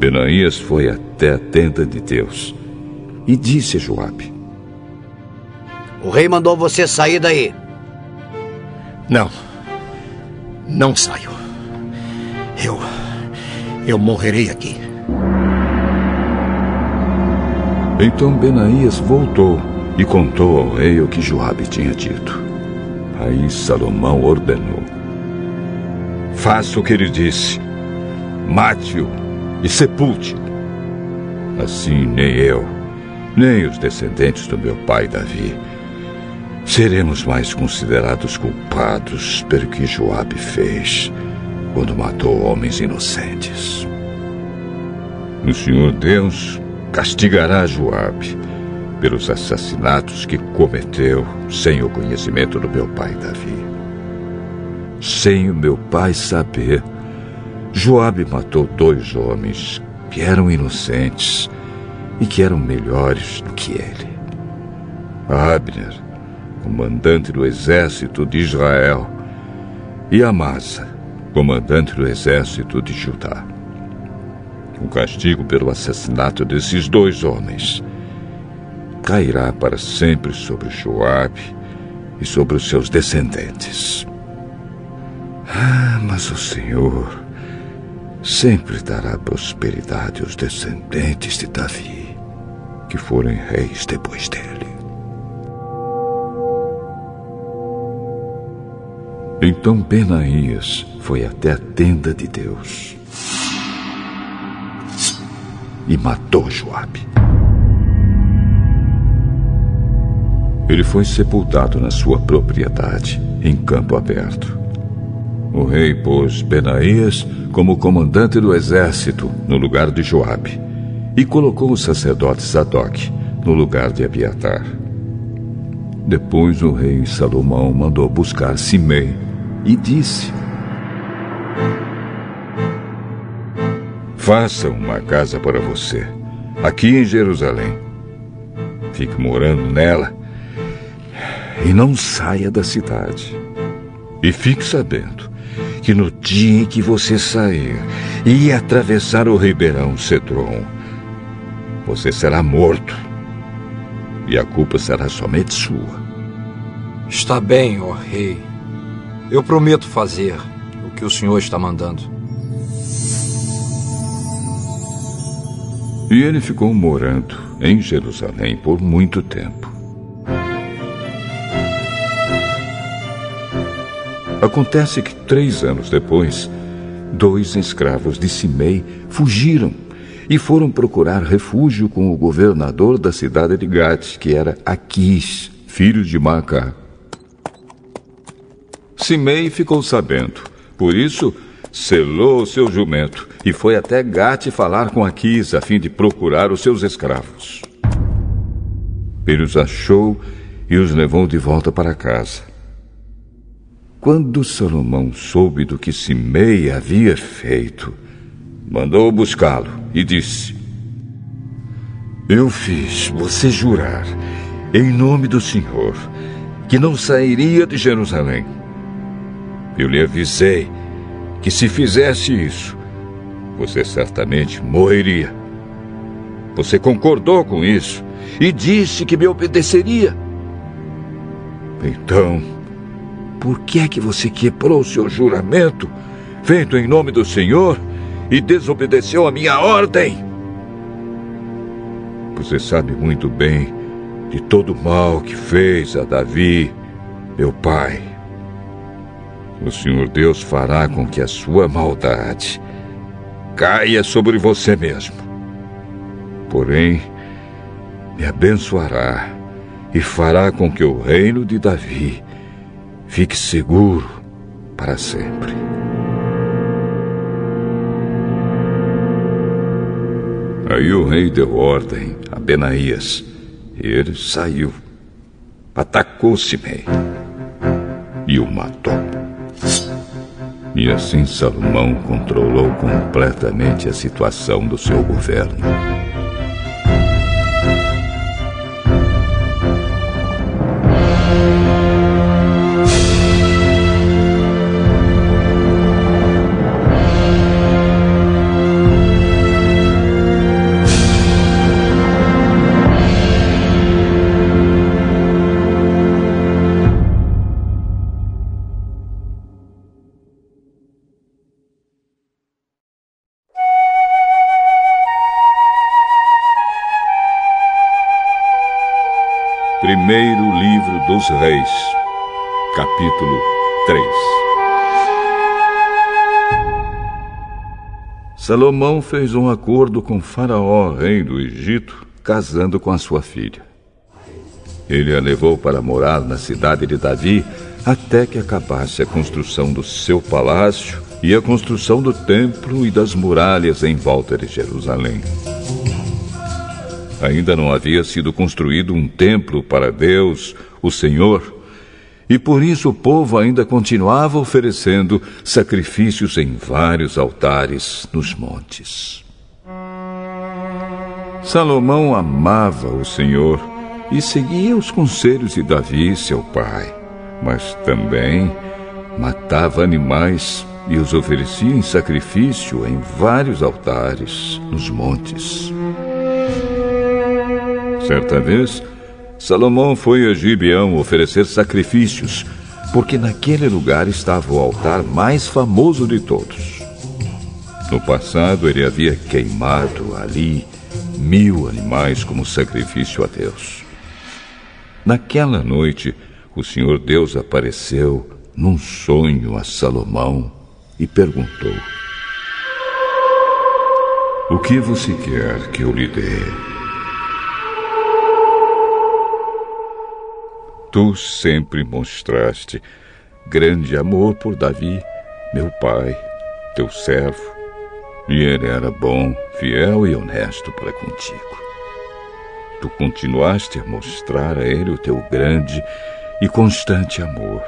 Benaías foi até a tenda de Deus e disse a Joabe: O rei mandou você sair daí. Não. Não saio. Eu. Eu morrerei aqui. Então Benaías voltou e contou ao rei o que Joabe tinha dito. Aí Salomão ordenou: Faça o que ele disse. Mate-o e sepulte-o. Assim nem eu, nem os descendentes do meu pai Davi seremos mais considerados culpados pelo que Joabe fez quando matou homens inocentes. O Senhor Deus castigará Joabe pelos assassinatos que cometeu sem o conhecimento do meu pai Davi. Sem o meu pai saber, Joabe matou dois homens que eram inocentes e que eram melhores do que ele. Abner, comandante do exército de Israel, e Amasa, comandante do exército de Judá. O castigo pelo assassinato desses dois homens cairá para sempre sobre Joabe e sobre os seus descendentes. Ah, mas o Senhor sempre dará prosperidade aos descendentes de Davi, que forem reis depois dele. Então Benaías foi até a tenda de Deus e matou Joabe. Ele foi sepultado na sua propriedade, em campo aberto. O rei pôs Benaías como comandante do exército no lugar de Joabe e colocou o sacerdote Zadok no lugar de Abiatar. Depois o rei Salomão mandou buscar Simei e disse: Faça uma casa para você, aqui em Jerusalém. Fique morando nela e não saia da cidade. E fique sabendo que no dia em que você sair e atravessar o ribeirão Cedron, você será morto. E a culpa será somente sua. Está bem, ó rei. Eu prometo fazer o que o senhor está mandando. E ele ficou morando em Jerusalém por muito tempo. Acontece que três anos depois, dois escravos de Simei fugiram e foram procurar refúgio com o governador da cidade de Gate, que era Aquis, filho de Macá. Simei ficou sabendo, por isso selou o seu jumento e foi até Gate falar com Aquis a fim de procurar os seus escravos. Ele os achou e os levou de volta para casa. Quando Salomão soube do que Simei havia feito, mandou buscá-lo e disse: Eu fiz você jurar, em nome do Senhor, que não sairia de Jerusalém. Eu lhe avisei que se fizesse isso, você certamente morreria. Você concordou com isso e disse que me obedeceria. Então, por que é que você quebrou o seu juramento, feito em nome do Senhor, e desobedeceu a minha ordem? Você sabe muito bem de todo o mal que fez a Davi, meu pai. O Senhor Deus fará com que a sua maldade caia sobre você mesmo. Porém, me abençoará e fará com que o reino de Davi Fique seguro para sempre. Aí o rei deu ordem a Benaías. E ele saiu, atacou Simei e o matou. E assim Salomão controlou completamente a situação do seu governo. Dos Reis, capítulo 3 Salomão fez um acordo com Faraó, rei do Egito, casando com a sua filha. Ele a levou para morar na cidade de Davi até que acabasse a construção do seu palácio e a construção do templo e das muralhas em volta de Jerusalém. Ainda não havia sido construído um templo para Deus, o Senhor, e por isso o povo ainda continuava oferecendo sacrifícios em vários altares nos montes. Salomão amava o Senhor e seguia os conselhos de Davi, seu pai, mas também matava animais e os oferecia em sacrifício em vários altares nos montes. Certa vez, Salomão foi a Gibeão oferecer sacrifícios, porque naquele lugar estava o altar mais famoso de todos. No passado, ele havia queimado ali mil animais como sacrifício a Deus. Naquela noite, o Senhor Deus apareceu num sonho a Salomão e perguntou: O que você quer que eu lhe dê? Tu sempre mostraste grande amor por Davi, meu pai, teu servo, e ele era bom, fiel e honesto para contigo. Tu continuaste a mostrar a ele o teu grande e constante amor.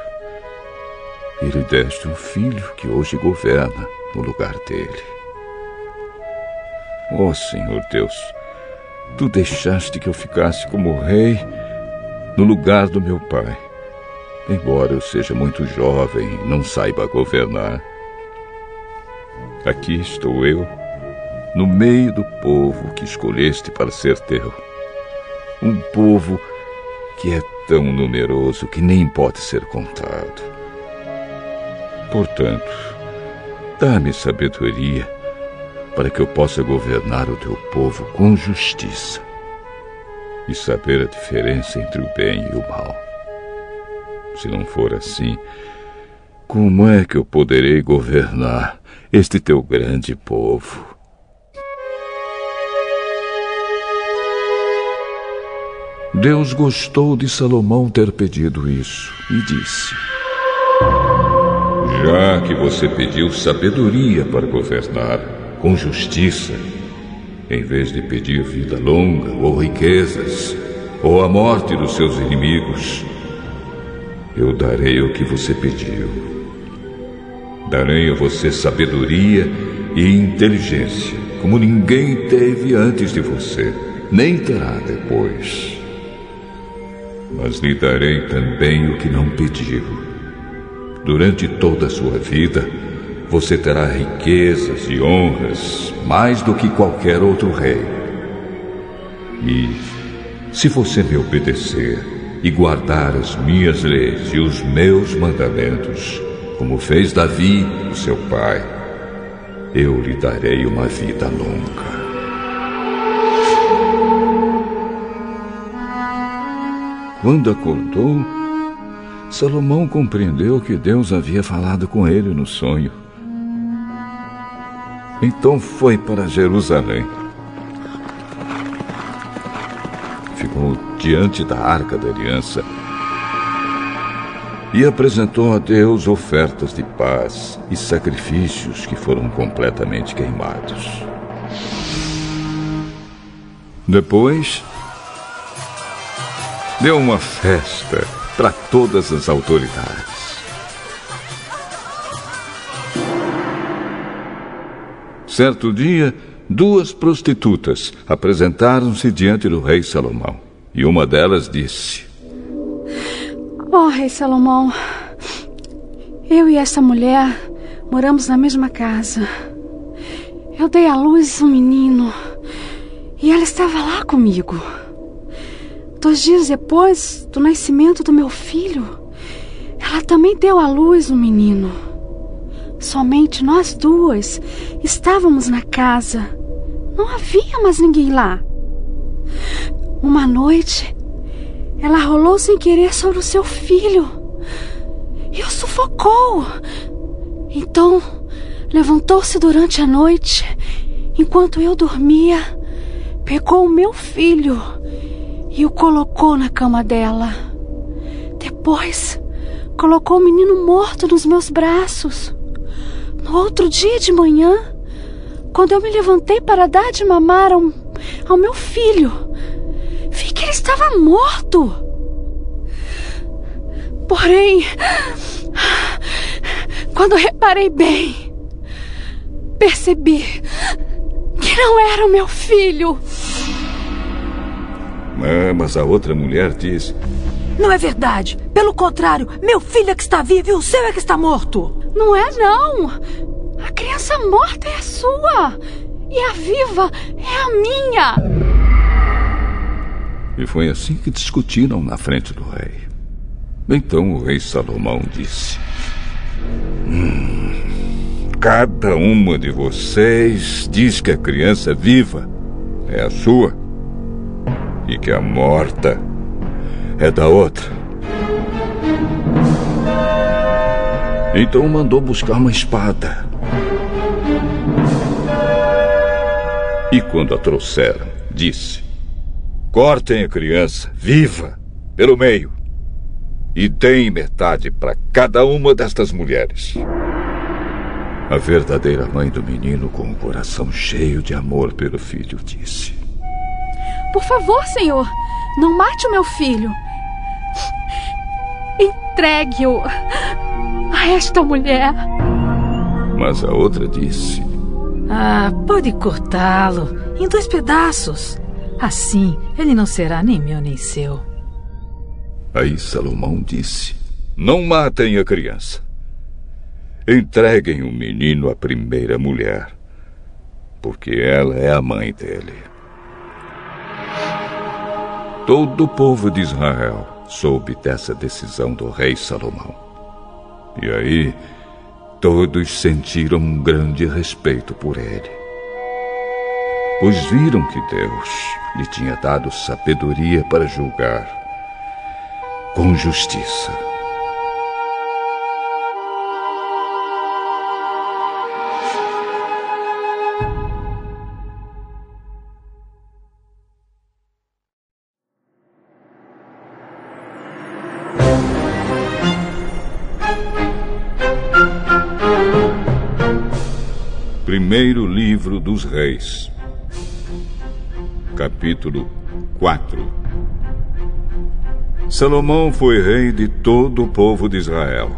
E lhe deste um filho que hoje governa no lugar dele. Ó oh, Senhor Deus, tu deixaste que eu ficasse como rei no lugar do meu pai. Embora eu seja muito jovem e não saiba governar. Aqui estou eu, no meio do povo que escolheste para ser teu. Um povo que é tão numeroso que nem pode ser contado. Portanto, dá-me sabedoria para que eu possa governar o teu povo com justiça e saber a diferença entre o bem e o mal. Se não for assim, como é que eu poderei governar este teu grande povo? Deus gostou de Salomão ter pedido isso e disse: Já que você pediu sabedoria para governar com justiça, em vez de pedir vida longa ou riquezas, ou a morte dos seus inimigos, eu darei o que você pediu. Darei a você sabedoria e inteligência, como ninguém teve antes de você, nem terá depois. Mas lhe darei também o que não pediu. Durante toda a sua vida, você terá riquezas e honras mais do que qualquer outro rei. E se você me obedecer e guardar as minhas leis e os meus mandamentos, como fez Davi, o seu pai, eu lhe darei uma vida longa. Quando acordou, Salomão compreendeu que Deus havia falado com ele no sonho. Então foi para Jerusalém. Ficou diante da arca da aliança e apresentou a Deus ofertas de paz e sacrifícios que foram completamente queimados. Depois, deu uma festa para todas as autoridades. Certo dia, duas prostitutas apresentaram-se diante do rei Salomão. E uma delas disse: Ó oh, rei Salomão, eu e essa mulher moramos na mesma casa. Eu dei à luz um menino e ela estava lá comigo. Dois dias depois do nascimento do meu filho, ela também deu à luz um menino. Somente nós duas estávamos na casa. Não havia mais ninguém lá. Uma noite, ela rolou sem querer sobre o seu filho e o sufocou. Então, levantou-se durante a noite, enquanto eu dormia, pegou o meu filho e o colocou na cama dela. Depois, colocou o menino morto nos meus braços. No outro dia de manhã, quando eu me levantei para dar de mamar ao, ao meu filho, vi que ele estava morto. Porém, quando reparei bem, percebi que não era o meu filho. Ah, mas a outra mulher diz: Não é verdade. Pelo contrário, meu filho é que está vivo e o seu é que está morto. Não é, não. A criança morta é sua. E a viva é a minha. E foi assim que discutiram na frente do rei. Então o rei Salomão disse: hum, Cada uma de vocês diz que a criança viva é a sua e que a morta é da outra. Então mandou buscar uma espada. E quando a trouxeram, disse: Cortem a criança viva pelo meio e deem metade para cada uma destas mulheres. A verdadeira mãe do menino, com o coração cheio de amor pelo filho, disse: Por favor, senhor, não mate o meu filho. Entregue-o a esta mulher. Mas a outra disse: Ah, pode cortá-lo em dois pedaços. Assim, ele não será nem meu nem seu. Aí Salomão disse: Não matem a criança. Entreguem o menino à primeira mulher, porque ela é a mãe dele. Todo o povo de Israel soube dessa decisão do rei Salomão. E aí, todos sentiram um grande respeito por ele. Pois viram que Deus lhe tinha dado sabedoria para julgar com justiça. Primeiro Livro dos Reis, capítulo 4 Salomão foi rei de todo o povo de Israel.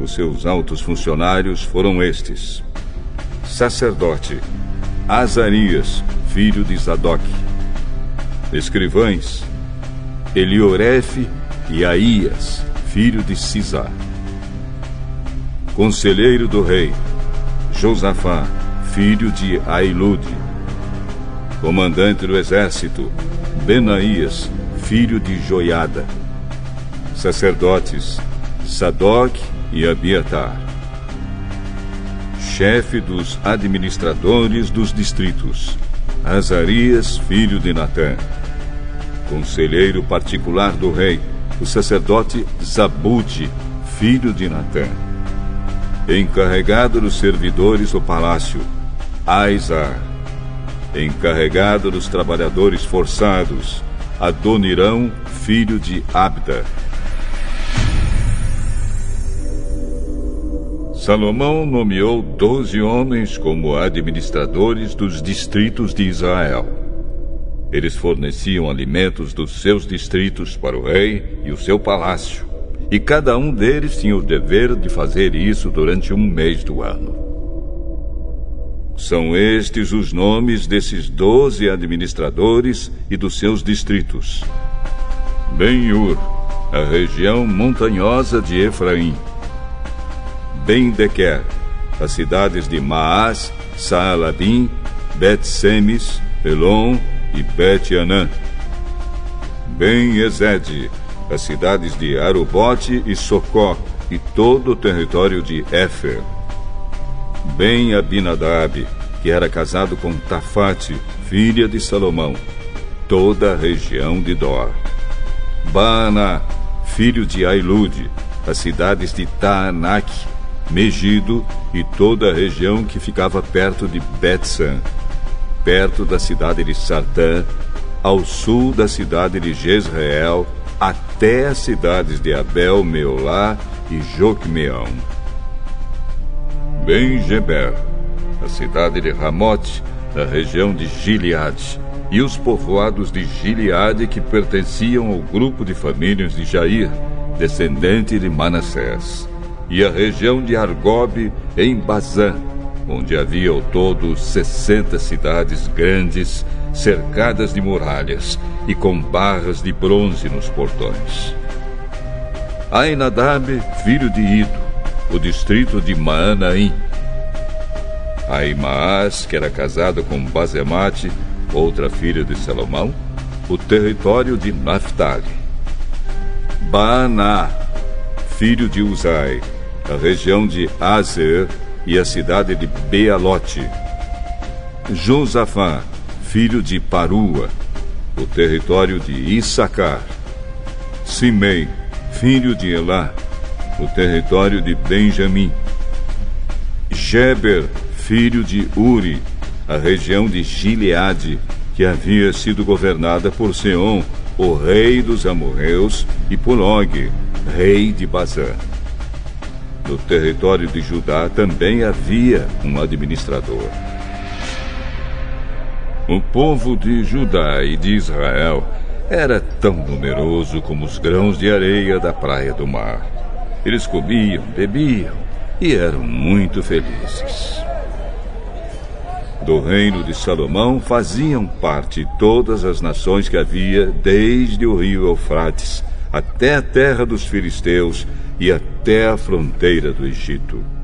Os seus altos funcionários foram estes: sacerdote Azarias, filho de Zadok, escrivães Eliorefe e Aías, filho de Cisá, conselheiro do rei Josafá, filho de Ailude. Comandante do exército, Benaías, filho de Joiada. Sacerdotes, Sadoc e Abiatar. Chefe dos administradores dos distritos, Azarias, filho de Natã. Conselheiro particular do rei, o sacerdote Zabude, filho de Natã encarregado dos servidores do palácio, Aizar, encarregado dos trabalhadores forçados, Adonirão, filho de Abda. Salomão nomeou doze homens como administradores dos distritos de Israel. Eles forneciam alimentos dos seus distritos para o rei e o seu palácio, e cada um deles tinha o dever de fazer isso durante um mês do ano. São estes os nomes desses doze administradores e dos seus distritos: Ben-Ur, a região montanhosa de Efraim, Ben-Dequer, as cidades de Maás, Saalabim, Bet-Semes, Elon e Bet-Anã. Ben-Ezed, as cidades de Arubote e Socó e todo o território de Éfer. Ben-Abinadab, que era casado com Tafate, filha de Salomão, toda a região de Dor. Baaná, filho de Ailude, as cidades de Taanak, Megido e toda a região que ficava perto de Betsan perto da cidade de Sartã, ao sul da cidade de Jezreel, até as cidades de Abel, Meolá e Jocmeão. Ben-Geber, a cidade de Ramote, na região de Gileade, e os povoados de Gileade que pertenciam ao grupo de famílias de Jair, descendente de Manassés, e a região de Argobe, em Bazã, onde havia ao todo 60 cidades grandes, cercadas de muralhas e com barras de bronze nos portões. Ainadab, filho de Ido, o distrito de Maanaim. Aimaas, que era casado com Bazemate, outra filha de Salomão, o território de Naphtali. Baaná, filho de Uzai, a região de Azer e a cidade de Bealote. Josafá, filho de Parua, o território de Issacar. Simei, filho de Elá, o território de Benjamim. Geber, filho de Uri, a região de Gileade, que havia sido governada por Seom, o rei dos amorreus, e por Og, rei de Bazã. No território de Judá também havia um administrador. O povo de Judá e de Israel era tão numeroso como os grãos de areia da praia do mar. Eles comiam, bebiam e eram muito felizes. Do reino de Salomão faziam parte todas as nações que havia desde o rio Eufrates até a terra dos filisteus e até a fronteira do Egito.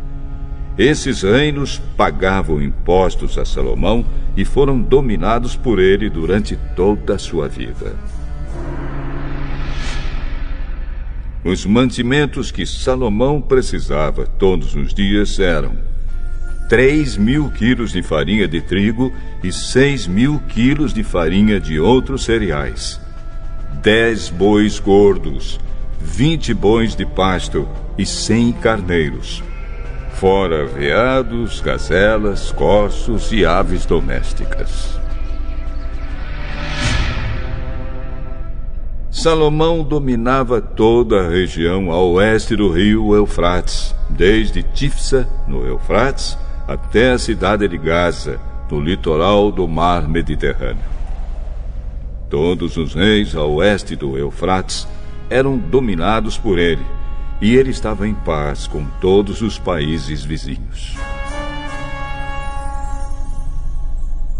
Esses reinos pagavam impostos a Salomão e foram dominados por ele durante toda a sua vida. Os mantimentos que Salomão precisava todos os dias eram 3 mil quilos de farinha de trigo e 6 mil quilos de farinha de outros cereais, 10 bois gordos, vinte bois de pasto e cem carneiros, fora veados, gazelas, corços e aves domésticas. Salomão dominava toda a região a oeste do rio Eufrates, desde Tifsa, no Eufrates, até a cidade de Gaza, no litoral do mar Mediterrâneo. Todos os reis a oeste do Eufrates eram dominados por ele, e ele estava em paz com todos os países vizinhos.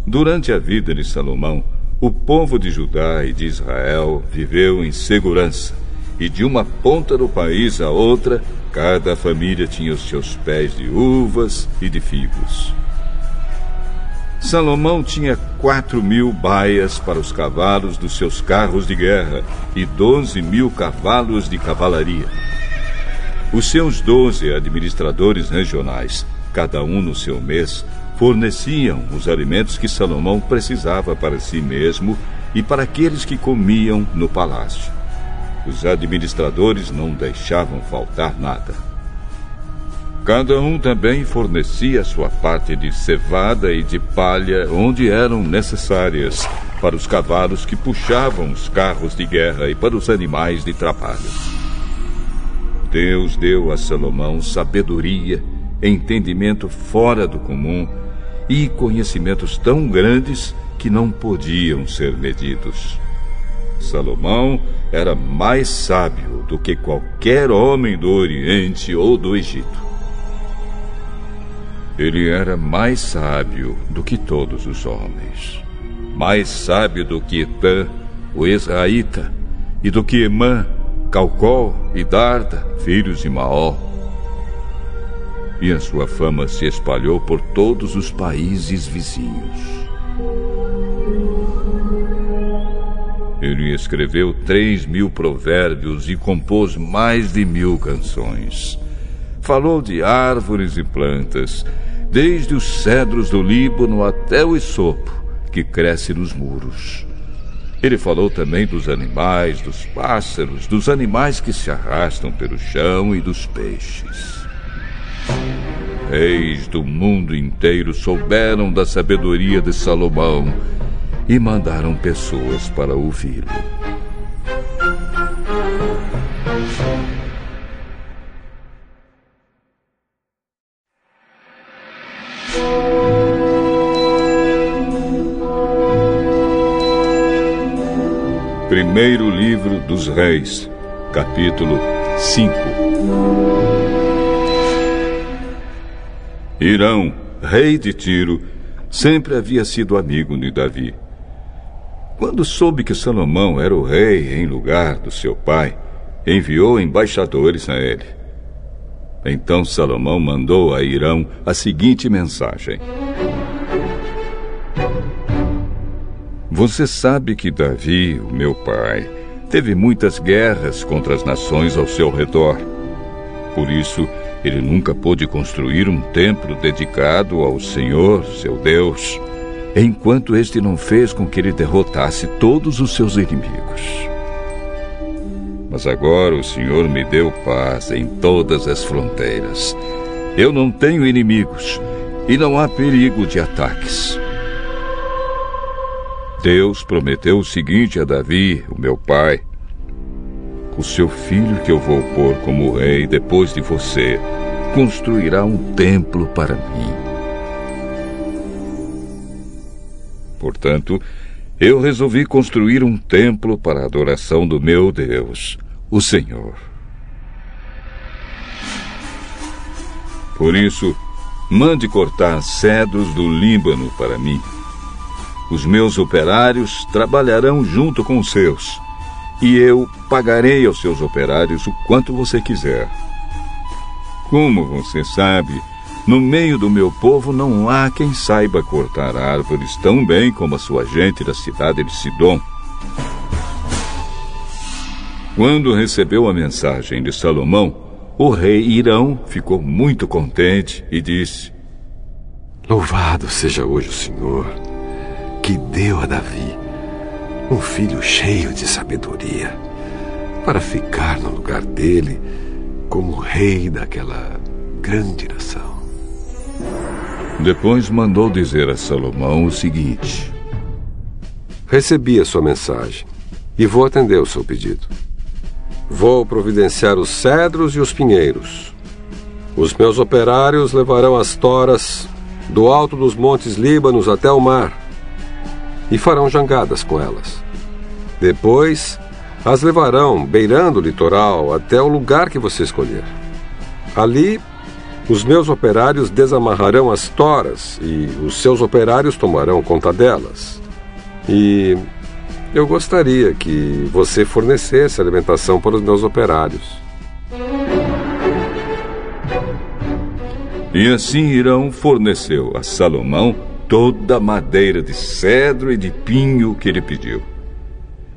Durante a vida de Salomão, o povo de Judá e de Israel viveu em segurança, e de uma ponta do país à outra, cada família tinha os seus pés de uvas e de figos. Salomão tinha quatro mil baias para os cavalos dos seus carros de guerra e doze mil cavalos de cavalaria. Os seus doze administradores regionais, cada um no seu mês, forneciam os alimentos que Salomão precisava para si mesmo e para aqueles que comiam no palácio. Os administradores não deixavam faltar nada. Cada um também fornecia sua parte de cevada e de palha onde eram necessárias para os cavalos que puxavam os carros de guerra e para os animais de trabalho. Deus deu a Salomão sabedoria, entendimento fora do comum e conhecimentos tão grandes que não podiam ser medidos. Salomão era mais sábio do que qualquer homem do Oriente ou do Egito. Ele era mais sábio do que todos os homens, mais sábio do que Etã, o Israelita, e do que Emã, Calcol e Darda, filhos de Maó. E a sua fama se espalhou por todos os países vizinhos. Ele escreveu três mil provérbios e compôs mais de mil canções. Falou de árvores e plantas, desde os cedros do Líbano até o esopo, que cresce nos muros. Ele falou também dos animais, dos pássaros, dos animais que se arrastam pelo chão e dos peixes. Reis do mundo inteiro souberam da sabedoria de Salomão e mandaram pessoas para ouvi-lo. Primeiro Livro dos Reis, capítulo 5 Irão, rei de Tiro, sempre havia sido amigo de Davi. Quando soube que Salomão era o rei em lugar do seu pai, enviou embaixadores a ele. Então Salomão mandou a Irão a seguinte mensagem: Você sabe que Davi, o meu pai, teve muitas guerras contra as nações ao seu redor. Por isso, ele nunca pôde construir um templo dedicado ao Senhor, seu Deus enquanto este não fez com que ele derrotasse todos os seus inimigos. Mas agora o Senhor me deu paz em todas as fronteiras. Eu não tenho inimigos e não há perigo de ataques. Deus prometeu o seguinte a Davi, o meu pai: O seu filho que eu vou pôr como rei depois de você construirá um templo para mim. Portanto, eu resolvi construir um templo para a adoração do meu Deus, o Senhor. Por isso, mande cortar cedros do Líbano para mim. Os meus operários trabalharão junto com os seus, e eu pagarei aos seus operários o quanto você quiser. Como você sabe, no meio do meu povo não há quem saiba cortar árvores tão bem como a sua gente da cidade de Sidom. Quando recebeu a mensagem de Salomão, o rei Irão ficou muito contente e disse: Louvado seja hoje o Senhor, que deu a Davi um filho cheio de sabedoria, para ficar no lugar dele como rei daquela grande nação. Depois mandou dizer a Salomão o seguinte: Recebi a sua mensagem e vou atender o seu pedido. Vou providenciar os cedros e os pinheiros. Os meus operários levarão as toras do alto dos montes Líbanos até o mar e farão jangadas com elas. Depois, as levarão beirando o litoral até o lugar que você escolher. Ali os meus operários desamarrarão as toras e os seus operários tomarão conta delas. E eu gostaria que você fornecesse alimentação para os meus operários. E assim Irão forneceu a Salomão toda a madeira de cedro e de pinho que ele pediu.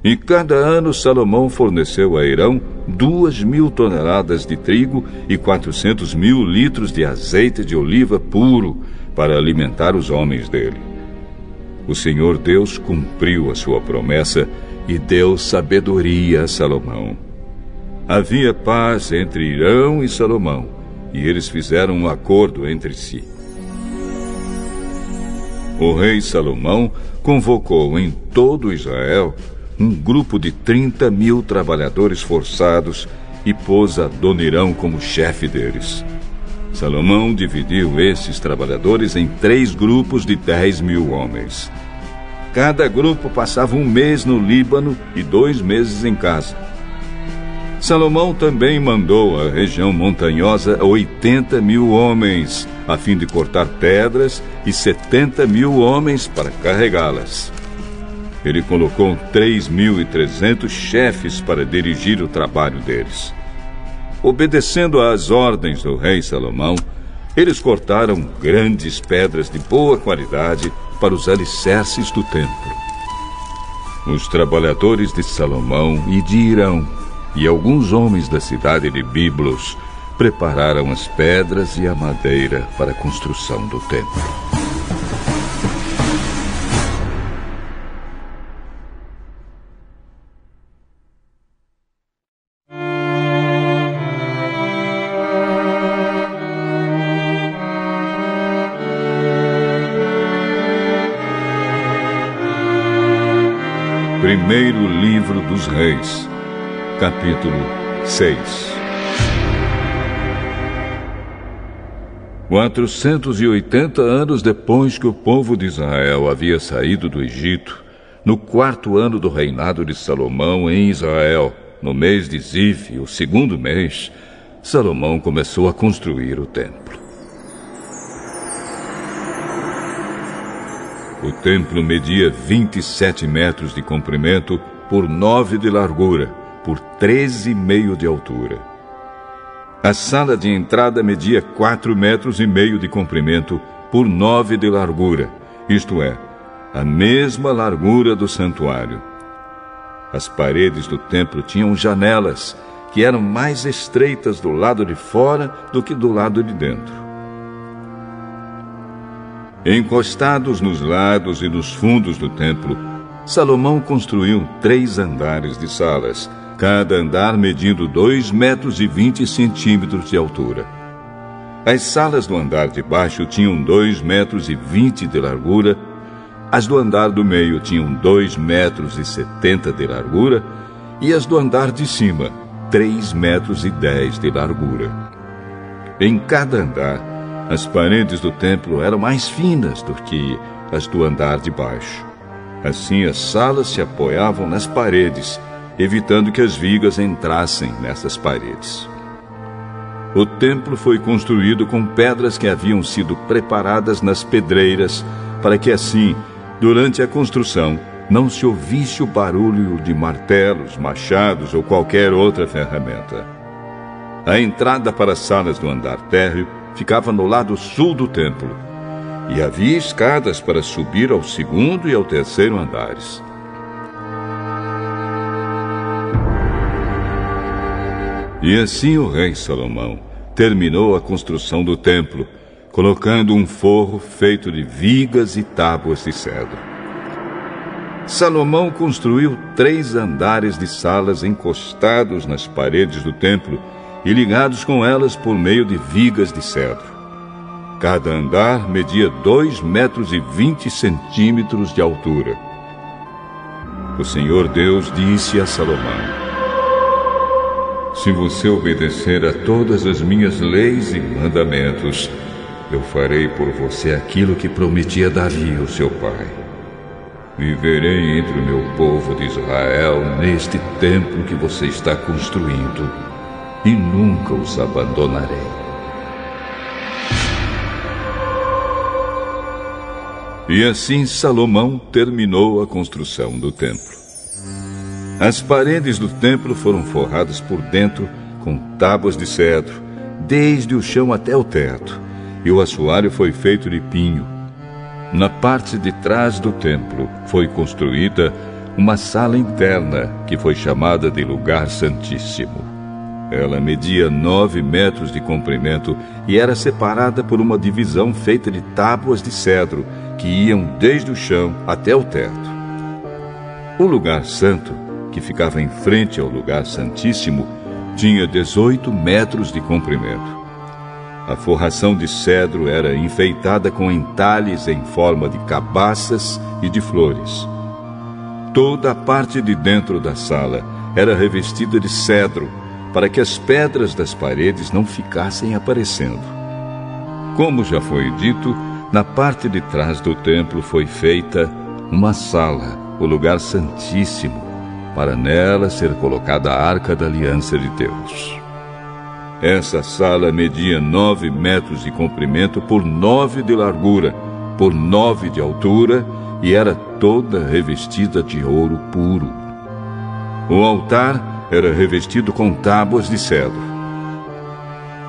E cada ano Salomão forneceu a Irão duas mil toneladas de trigo e quatrocentos mil litros de azeite de oliva puro para alimentar os homens dele. O Senhor Deus cumpriu a sua promessa e deu sabedoria a Salomão. Havia paz entre Irão e Salomão, e eles fizeram um acordo entre si. O rei Salomão convocou em todo Israel um grupo de 30 mil trabalhadores forçados e pôs Adonirão como chefe deles. Salomão dividiu esses trabalhadores em três grupos de 10 mil homens. Cada grupo passava um mês no Líbano e dois meses em casa. Salomão também mandou à região montanhosa 80 mil homens, a fim de cortar pedras, e 70 mil homens para carregá-las. Ele colocou 3.300 chefes para dirigir o trabalho deles. Obedecendo às ordens do rei Salomão, eles cortaram grandes pedras de boa qualidade para os alicerces do templo. Os trabalhadores de Salomão e de Irão e alguns homens da cidade de Biblos prepararam as pedras e a madeira para a construção do templo. Primeiro Livro dos Reis, capítulo 6 480 anos depois que o povo de Israel havia saído do Egito, no quarto ano do reinado de Salomão em Israel, no mês de Ziv, o segundo mês, Salomão começou a construir o templo. O templo media 27 metros de comprimento por 9 de largura por 13,5 de altura. A sala de entrada media 4 metros e meio de comprimento por 9 de largura, isto é, a mesma largura do santuário. As paredes do templo tinham janelas que eram mais estreitas do lado de fora do que do lado de dentro. Encostados nos lados e nos fundos do templo, Salomão construiu três andares de salas, cada andar medindo 2 metros e 20 centímetros de altura. As salas do andar de baixo tinham 2 metros e 20 de largura, as do andar do meio tinham 2 metros e 70 de largura e as do andar de cima 3 metros e 10 de largura. Em cada andar, as paredes do templo eram mais finas do que as do andar de baixo. Assim, as salas se apoiavam nas paredes evitando que as vigas entrassem nessas paredes. O templo foi construído com pedras que haviam sido preparadas nas pedreiras, para que assim, durante a construção, não se ouvisse o barulho de martelos, machados ou qualquer outra ferramenta. A entrada para as salas do andar térreo ficava no lado sul do templo, e havia escadas para subir ao segundo e ao terceiro andares. E assim o rei Salomão terminou a construção do templo, colocando um forro feito de vigas e tábuas de cedro. Salomão construiu três andares de salas encostados nas paredes do templo e ligados com elas por meio de vigas de cedro. Cada andar media dois metros e vinte centímetros de altura. O Senhor Deus disse a Salomão: se você obedecer a todas as minhas leis e mandamentos, eu farei por você aquilo que prometi a Davi, o seu pai. Viverei entre o meu povo de Israel neste templo que você está construindo e nunca os abandonarei. E assim Salomão terminou a construção do templo. As paredes do templo foram forradas por dentro com tábuas de cedro, desde o chão até o teto, e o assoalho foi feito de pinho. Na parte de trás do templo foi construída uma sala interna que foi chamada de Lugar Santíssimo. Ela media nove metros de comprimento e era separada por uma divisão feita de tábuas de cedro que iam desde o chão até o teto. O lugar santo que ficava em frente ao lugar santíssimo, tinha 18 metros de comprimento. A forração de cedro era enfeitada com entalhes em forma de cabaças e de flores. Toda a parte de dentro da sala era revestida de cedro, para que as pedras das paredes não ficassem aparecendo. Como já foi dito, na parte de trás do templo foi feita uma sala, o lugar santíssimo, para nela ser colocada a arca da aliança de Deus. Essa sala media nove metros de comprimento por nove de largura, por nove de altura e era toda revestida de ouro puro. O altar era revestido com tábuas de cedro.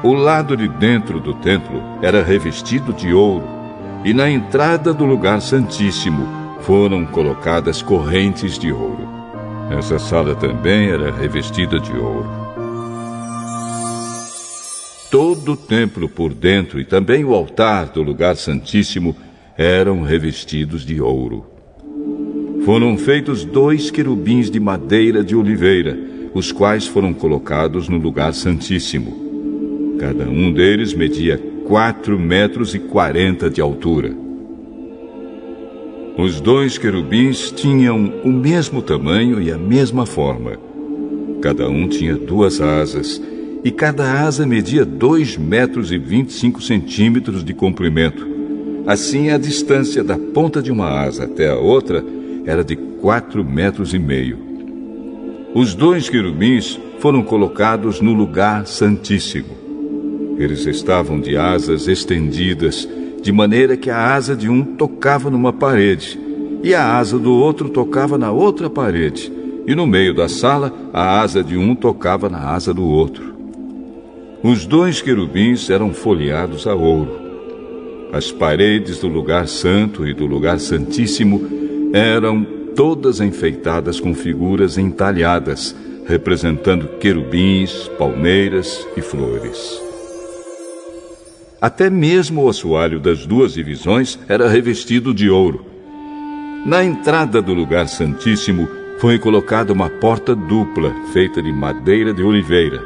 O lado de dentro do templo era revestido de ouro, e na entrada do lugar santíssimo foram colocadas correntes de ouro. Essa sala também era revestida de ouro. Todo o templo por dentro e também o altar do lugar santíssimo eram revestidos de ouro. Foram feitos dois querubins de madeira de oliveira, os quais foram colocados no lugar santíssimo. Cada um deles media quatro metros e quarenta de altura. Os dois querubins tinham o mesmo tamanho e a mesma forma. Cada um tinha duas asas, e cada asa media dois metros e vinte e cinco centímetros de comprimento. Assim, a distância da ponta de uma asa até a outra era de quatro metros e meio. Os dois querubins foram colocados no lugar santíssimo. Eles estavam de asas estendidas, de maneira que a asa de um tocava numa parede e a asa do outro tocava na outra parede, e no meio da sala a asa de um tocava na asa do outro. Os dois querubins eram folheados a ouro. As paredes do lugar santo e do lugar santíssimo eram todas enfeitadas com figuras entalhadas, representando querubins, palmeiras e flores. Até mesmo o assoalho das duas divisões era revestido de ouro. Na entrada do lugar santíssimo foi colocada uma porta dupla, feita de madeira de oliveira.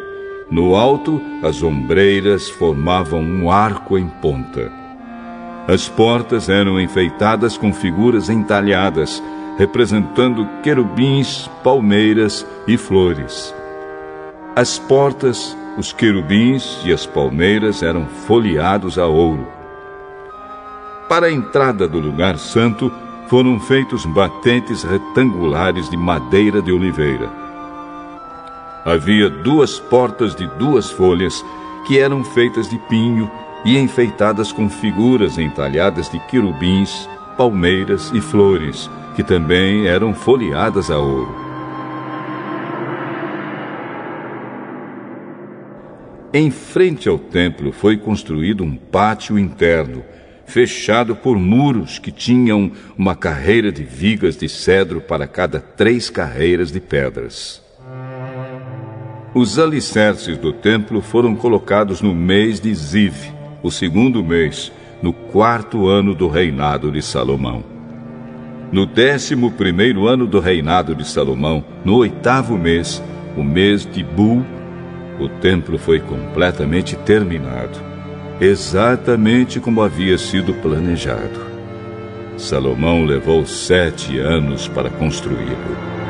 No alto, as ombreiras formavam um arco em ponta. As portas eram enfeitadas com figuras entalhadas, representando querubins, palmeiras e flores. As portas, os querubins e as palmeiras eram folheados a ouro. Para a entrada do lugar santo foram feitos batentes retangulares de madeira de oliveira. Havia duas portas de duas folhas que eram feitas de pinho e enfeitadas com figuras entalhadas de querubins, palmeiras e flores, que também eram folheadas a ouro. Em frente ao templo foi construído um pátio interno, fechado por muros que tinham uma carreira de vigas de cedro para cada três carreiras de pedras. Os alicerces do templo foram colocados no mês de Ziv, o segundo mês, no quarto ano do reinado de Salomão. No décimo primeiro ano do reinado de Salomão, no oitavo mês, o mês de Bul, o templo foi completamente terminado, exatamente como havia sido planejado. Salomão levou sete anos para construí-lo.